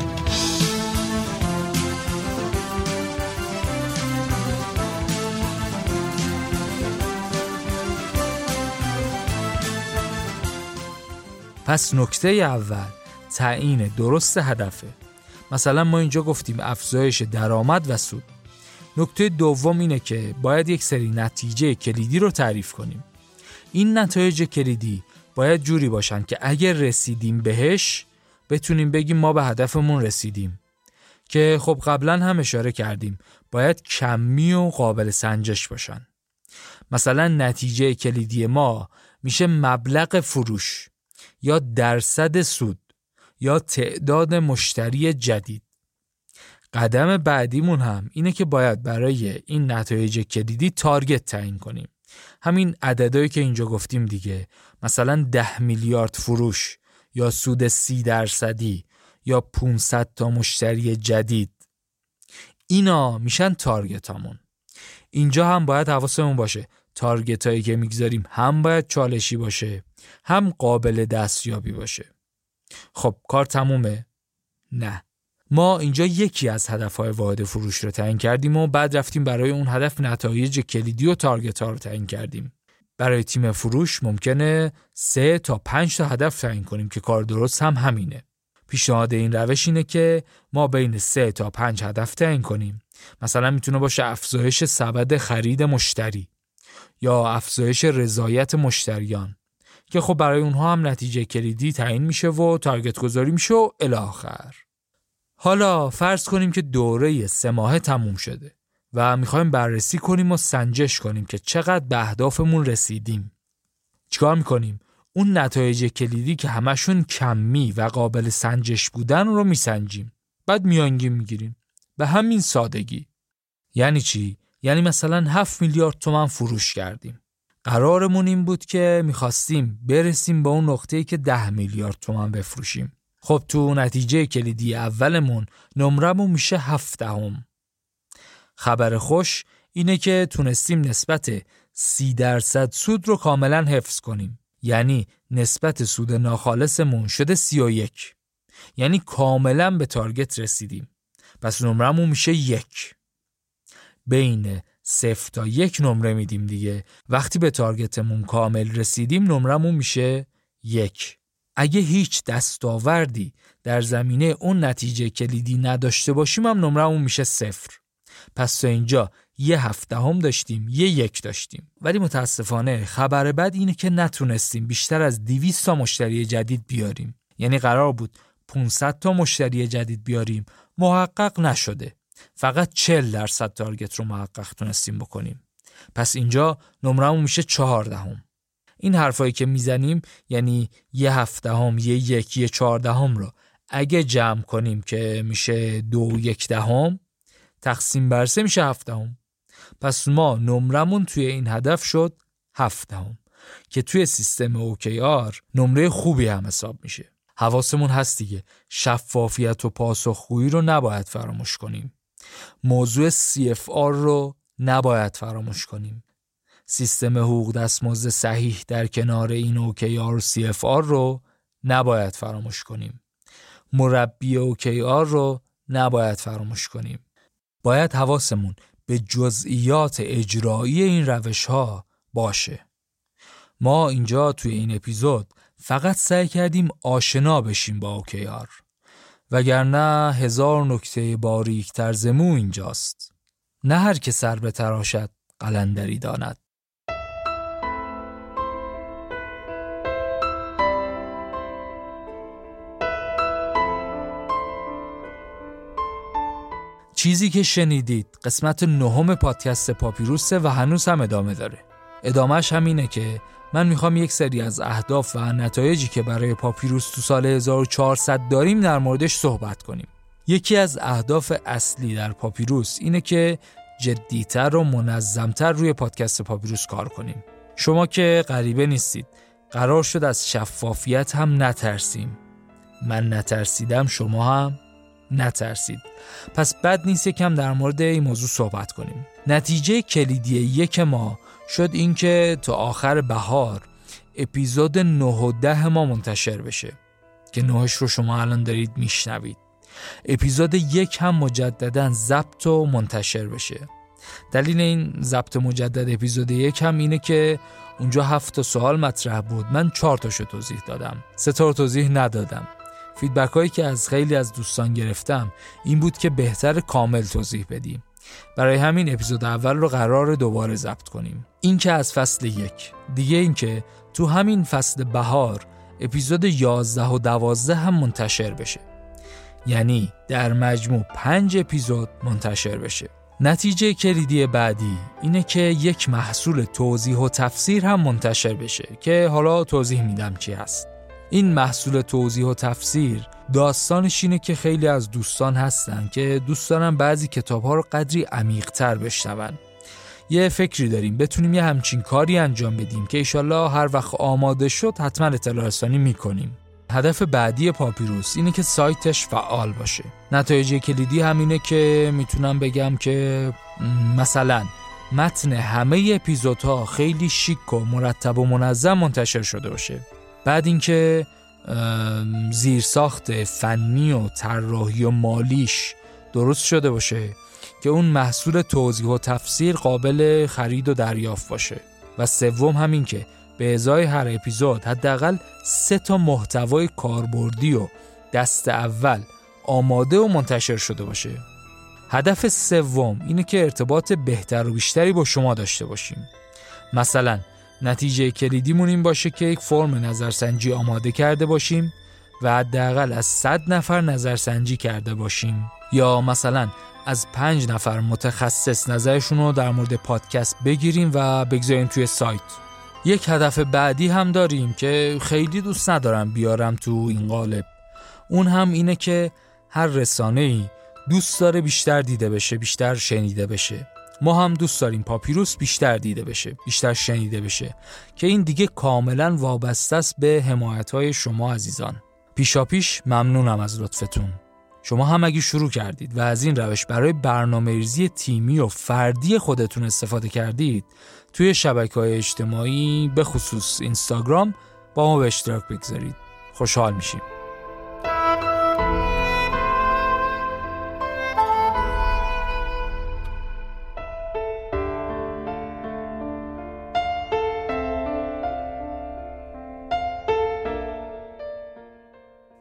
پس نکته اول تعیین درست هدفه. مثلا ما اینجا گفتیم افزایش درآمد و سود. نکته دوم اینه که باید یک سری نتیجه کلیدی رو تعریف کنیم. این نتایج کلیدی باید جوری باشن که اگر رسیدیم بهش بتونیم بگیم ما به هدفمون رسیدیم. که خب قبلا هم اشاره کردیم باید کمی و قابل سنجش باشن. مثلا نتیجه کلیدی ما میشه مبلغ فروش. یا درصد سود یا تعداد مشتری جدید. قدم بعدیمون هم اینه که باید برای این نتایج کلیدی تارگت تعیین کنیم. همین عددهایی که اینجا گفتیم دیگه. مثلا ده میلیارد فروش یا سود سی درصدی یا 500 تا مشتری جدید. اینا میشن تارگت همون اینجا هم باید حواسمون باشه. تارگت هایی که می‌گذاریم هم باید چالشی باشه هم قابل دستیابی باشه. خب کار تمومه؟ نه. ما اینجا یکی از هدفهای واحد فروش رو تعیین کردیم و بعد رفتیم برای اون هدف نتایج کلیدی و تارگت ها رو تعیین کردیم. برای تیم فروش ممکنه سه تا پنج تا هدف تعیین کنیم که کار درست هم همینه. پیشنهاد این روش اینه که ما بین سه تا پنج هدف تعیین کنیم. مثلا می‌تونه باشه افزایش سبد خرید مشتری. یا افزایش رضایت مشتریان که خب برای اونها هم نتیجه کلیدی تعیین میشه و تارگت گذاری میشه و الاخر حالا فرض کنیم که دوره سه ماهه تموم شده و می‌خوایم بررسی کنیم و سنجش کنیم که چقدر به اهدافمون رسیدیم. چیکار می‌کنیم؟ اون نتایج کلیدی که همشون کمی و قابل سنجش بودن رو میسنجیم. بعد میانگین می‌گیریم. به همین سادگی. یعنی چی؟ یعنی مثلا 7 میلیارد تومن فروش کردیم. قرارمون این بود که می‌خواستیم برسیم به اون نقطه‌ای که 10 میلیارد تومن بفروشیم. خب تو نتیجه کلیدی اولمون نمرمون میشه 7 دهم. خبر خوش اینه که تونستیم نسبت 30 درصد سود رو کاملا حفظ کنیم. یعنی نسبت سود ناخالصمون شده 31. یعنی کاملا به تارگت رسیدیم. پس نمرمون میشه یک. بین صفر تا یک نمره میدیم دیگه. وقتی به تارگتمون کامل رسیدیم نمرمون میشه یک. اگه هیچ دستاوردی در زمینه اون نتیجه کلیدی نداشته باشیم هم نمرمون میشه صفر. پس تا اینجا یه هفته هم داشتیم یه یک داشتیم. ولی متاسفانه خبر بد اینه که نتونستیم بیشتر از 200 تا مشتری جدید بیاریم. یعنی قرار بود 500 تا مشتری جدید بیاریم. محقق نشده. فقط 40 درصد تارگت رو محقق تونستیم بکنیم پس اینجا نمرمون میشه 14 این حرفایی که می‌زنیم یعنی یه هفته هم یه یک یه چهارده هم رو اگه جمع کنیم که میشه دو یک دهم تقسیم بر سه میشه هفته هم. پس ما نمرمون توی این هدف شد هفته هم. که توی سیستم OKR نمره خوبی هم حساب میشه حواسمون هست دیگه شفافیت و پاسخگویی رو نباید فراموش کنیم موضوع CFR رو نباید فراموش کنیم. سیستم حقوق دستمزد صحیح در کنار این OKR و CFR رو نباید فراموش کنیم. مربی OKR رو نباید فراموش کنیم. باید حواسمون به جزئیات اجرایی این روش ها باشه. ما اینجا توی این اپیزود فقط سعی کردیم آشنا بشیم با OKR وگرنه هزار نکته باریک ترزمو اینجاست. نه هر که سر به تراشد قلندری داند. چیزی که شنیدید قسمت نهم پادکست پاپیروسه و هنوز هم ادامه داره. ادامهش همینه که من می‌خوام یک سری از اهداف و نتایجی که برای پاپیروس تو سال 1400 داریم در موردش صحبت کنیم. یکی از اهداف اصلی در پاپیروس اینه که جدیتر و منظمتر روی پادکست پاپیروس کار کنیم. شما که غریبه نیستید قرار شد از شفافیت هم نترسیم. من نترسیدم شما هم نترسید. پس بد نیست یکم در مورد این موضوع صحبت کنیم. نتیجه کلیدی یک ما شد اینکه تا آخر بهار اپیزود 9 و 10 ما منتشر بشه. که نهش رو شما الان دارید میشنوید. اپیزود یک هم مجددا ضبط و منتشر بشه. دلیل این ضبط مجدد اپیزود یک هم اینه که اونجا هفت تا سوال مطرح بود. من چهار تاشو توضیح دادم. سه تا توضیح ندادم. فیدبک هایی که از خیلی از دوستان گرفتم این بود که بهتر کامل توضیح بدیم. برای همین اپیزود اول رو قرار دوباره ضبط کنیم. این که از فصل یک. دیگه این که تو همین فصل بهار اپیزود 11 و 12 هم منتشر بشه. یعنی در مجموع پنج اپیزود منتشر بشه. نتیجه کلیدی بعدی اینه که یک محصول توضیح و تفسیر هم منتشر بشه که حالا توضیح میدم چی هست. این محصول توضیح و تفسیر داستانش اینه که خیلی از دوستان هستن که دوست دارن بعضی کتاب ها رو قدری عمیقتر بشنون. یه فکری داریم بتونیم یه همچین کاری انجام بدیم که ایشالله هر وقت آماده شد حتما اطلاع رسانی می‌کنیم. هدف بعدی پاپیروس اینه که سایتش فعال باشه. نتایج کلیدی همینه که می‌تونم بگم که مثلا متن همه اپیزودها خیلی شیک و مرتب و منظم منتشر شده باشه. بعد اینکه زیرساخت فنی و طراحی و مالیش درست شده باشه که اون محصول توضیح و تفسیر قابل خرید و دریافت باشه. و سوم همین که به ازای هر اپیزود حداقل سه تا محتوای کاربردی و دست اول آماده و منتشر شده باشه. هدف سوم اینه که ارتباط بهتر و بیشتری با شما داشته باشیم. مثلا نتیجه کلیدیمون این باشه که یک فرم نظرسنجی آماده کرده باشیم و حداقل از 100 نفر نظرسنجی کرده باشیم. یا مثلا از پنج نفر متخصص نظرشون رو در مورد پادکست بگیریم و بگذاریم توی سایت. یک هدف بعدی هم داریم که خیلی دوست ندارم بیارم تو این قالب. اون هم اینه که هر رسانه ای دوست داره بیشتر دیده بشه بیشتر شنیده بشه. ما هم دوست داریم پاپیروس بیشتر دیده بشه بیشتر شنیده بشه که این دیگه کاملا وابسته است به حمایت های شما عزیزان. پیشا پیش ممنونم از لطفتون. شما هم اگه شروع کردید و از این روش برای برنامه ریزی تیمی و فردی خودتون استفاده کردید توی شبکه های اجتماعی به خصوص اینستاگرام با ما به اشتراک بگذارید. خوشحال میشیم.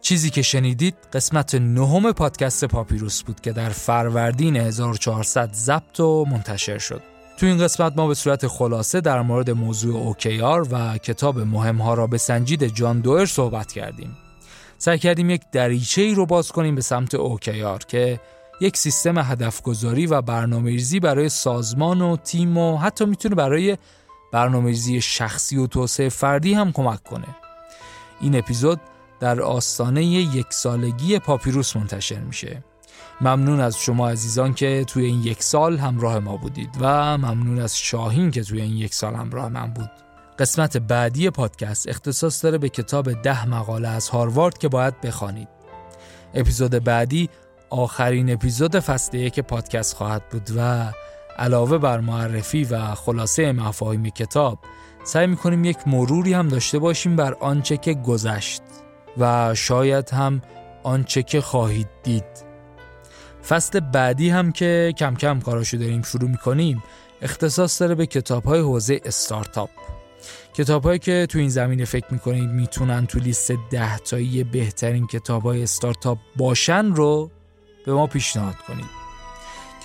چیزی که شنیدید قسمت نهم پادکست پاپیروس بود که در فروردین 1400 ضبط و منتشر شد. تو این قسمت ما به صورت خلاصه در مورد موضوع اوکیار و کتاب مهمها را به سنجید جان دوئر صحبت کردیم. سعی کردیم یک دریچه ای رو باز کنیم به سمت اوکیار که یک سیستم هدفگذاری و برنامه‌ریزی برای سازمان و تیم و حتی می‌تونه برای برنامه‌ریزی شخصی و توسعه فردی هم کمک کنه. این اپیزود در آستانه یک سالگی پاپیروس منتشر میشه. ممنون از شما عزیزان که توی این یک سال همراه ما بودید و ممنون از شاهین که توی این یک سال همراه من بود. قسمت بعدی پادکست اختصاص داره به کتاب ده مقاله از هاروارد که باید بخوانید. اپیزود بعدی آخرین اپیزود فصل یک پادکست خواهد بود و علاوه بر معرفی و خلاصه مفاهیم کتاب سعی می‌کنیم یک مروری هم داشته باشیم بر آنچه که گذشت. و شاید هم آنچه که خواهید دید. فصل بعدی هم که کم کم کاراشو داریم شروع می‌کنیم اختصاص داره به کتاب های حوزه استارتاپ. کتاب هایی که تو این زمینه فکر می‌کنید می‌تونن تو لیست ده تایی بهترین کتاب های استارتاپ باشن رو به ما پیشنهاد کنید.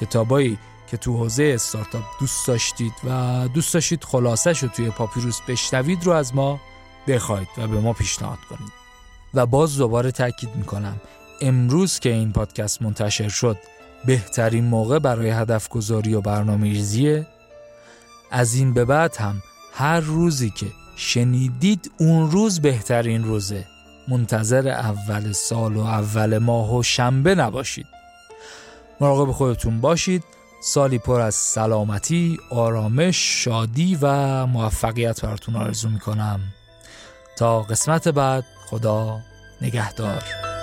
کتابایی که تو حوزه استارتاپ دوست داشتید و دوست داشتید خلاصش رو توی پاپیروس بشنوید رو از ما بخواید و به ما پیشنهاد کنید. و باز دوباره تاکید می‌کنم امروز که این پادکست منتشر شد بهترین موقع برای هدف گذاری و برنامه ریزیه از این به بعد هم هر روزی که شنیدید اون روز بهترین روزه. منتظر اول سال و اول ماه و شنبه نباشید. مراقب خودتون باشید. سالی پر از سلامتی، آرامش، شادی و موفقیت براتون آرزو می‌کنم. تا قسمت بعد. خدا نگهدار.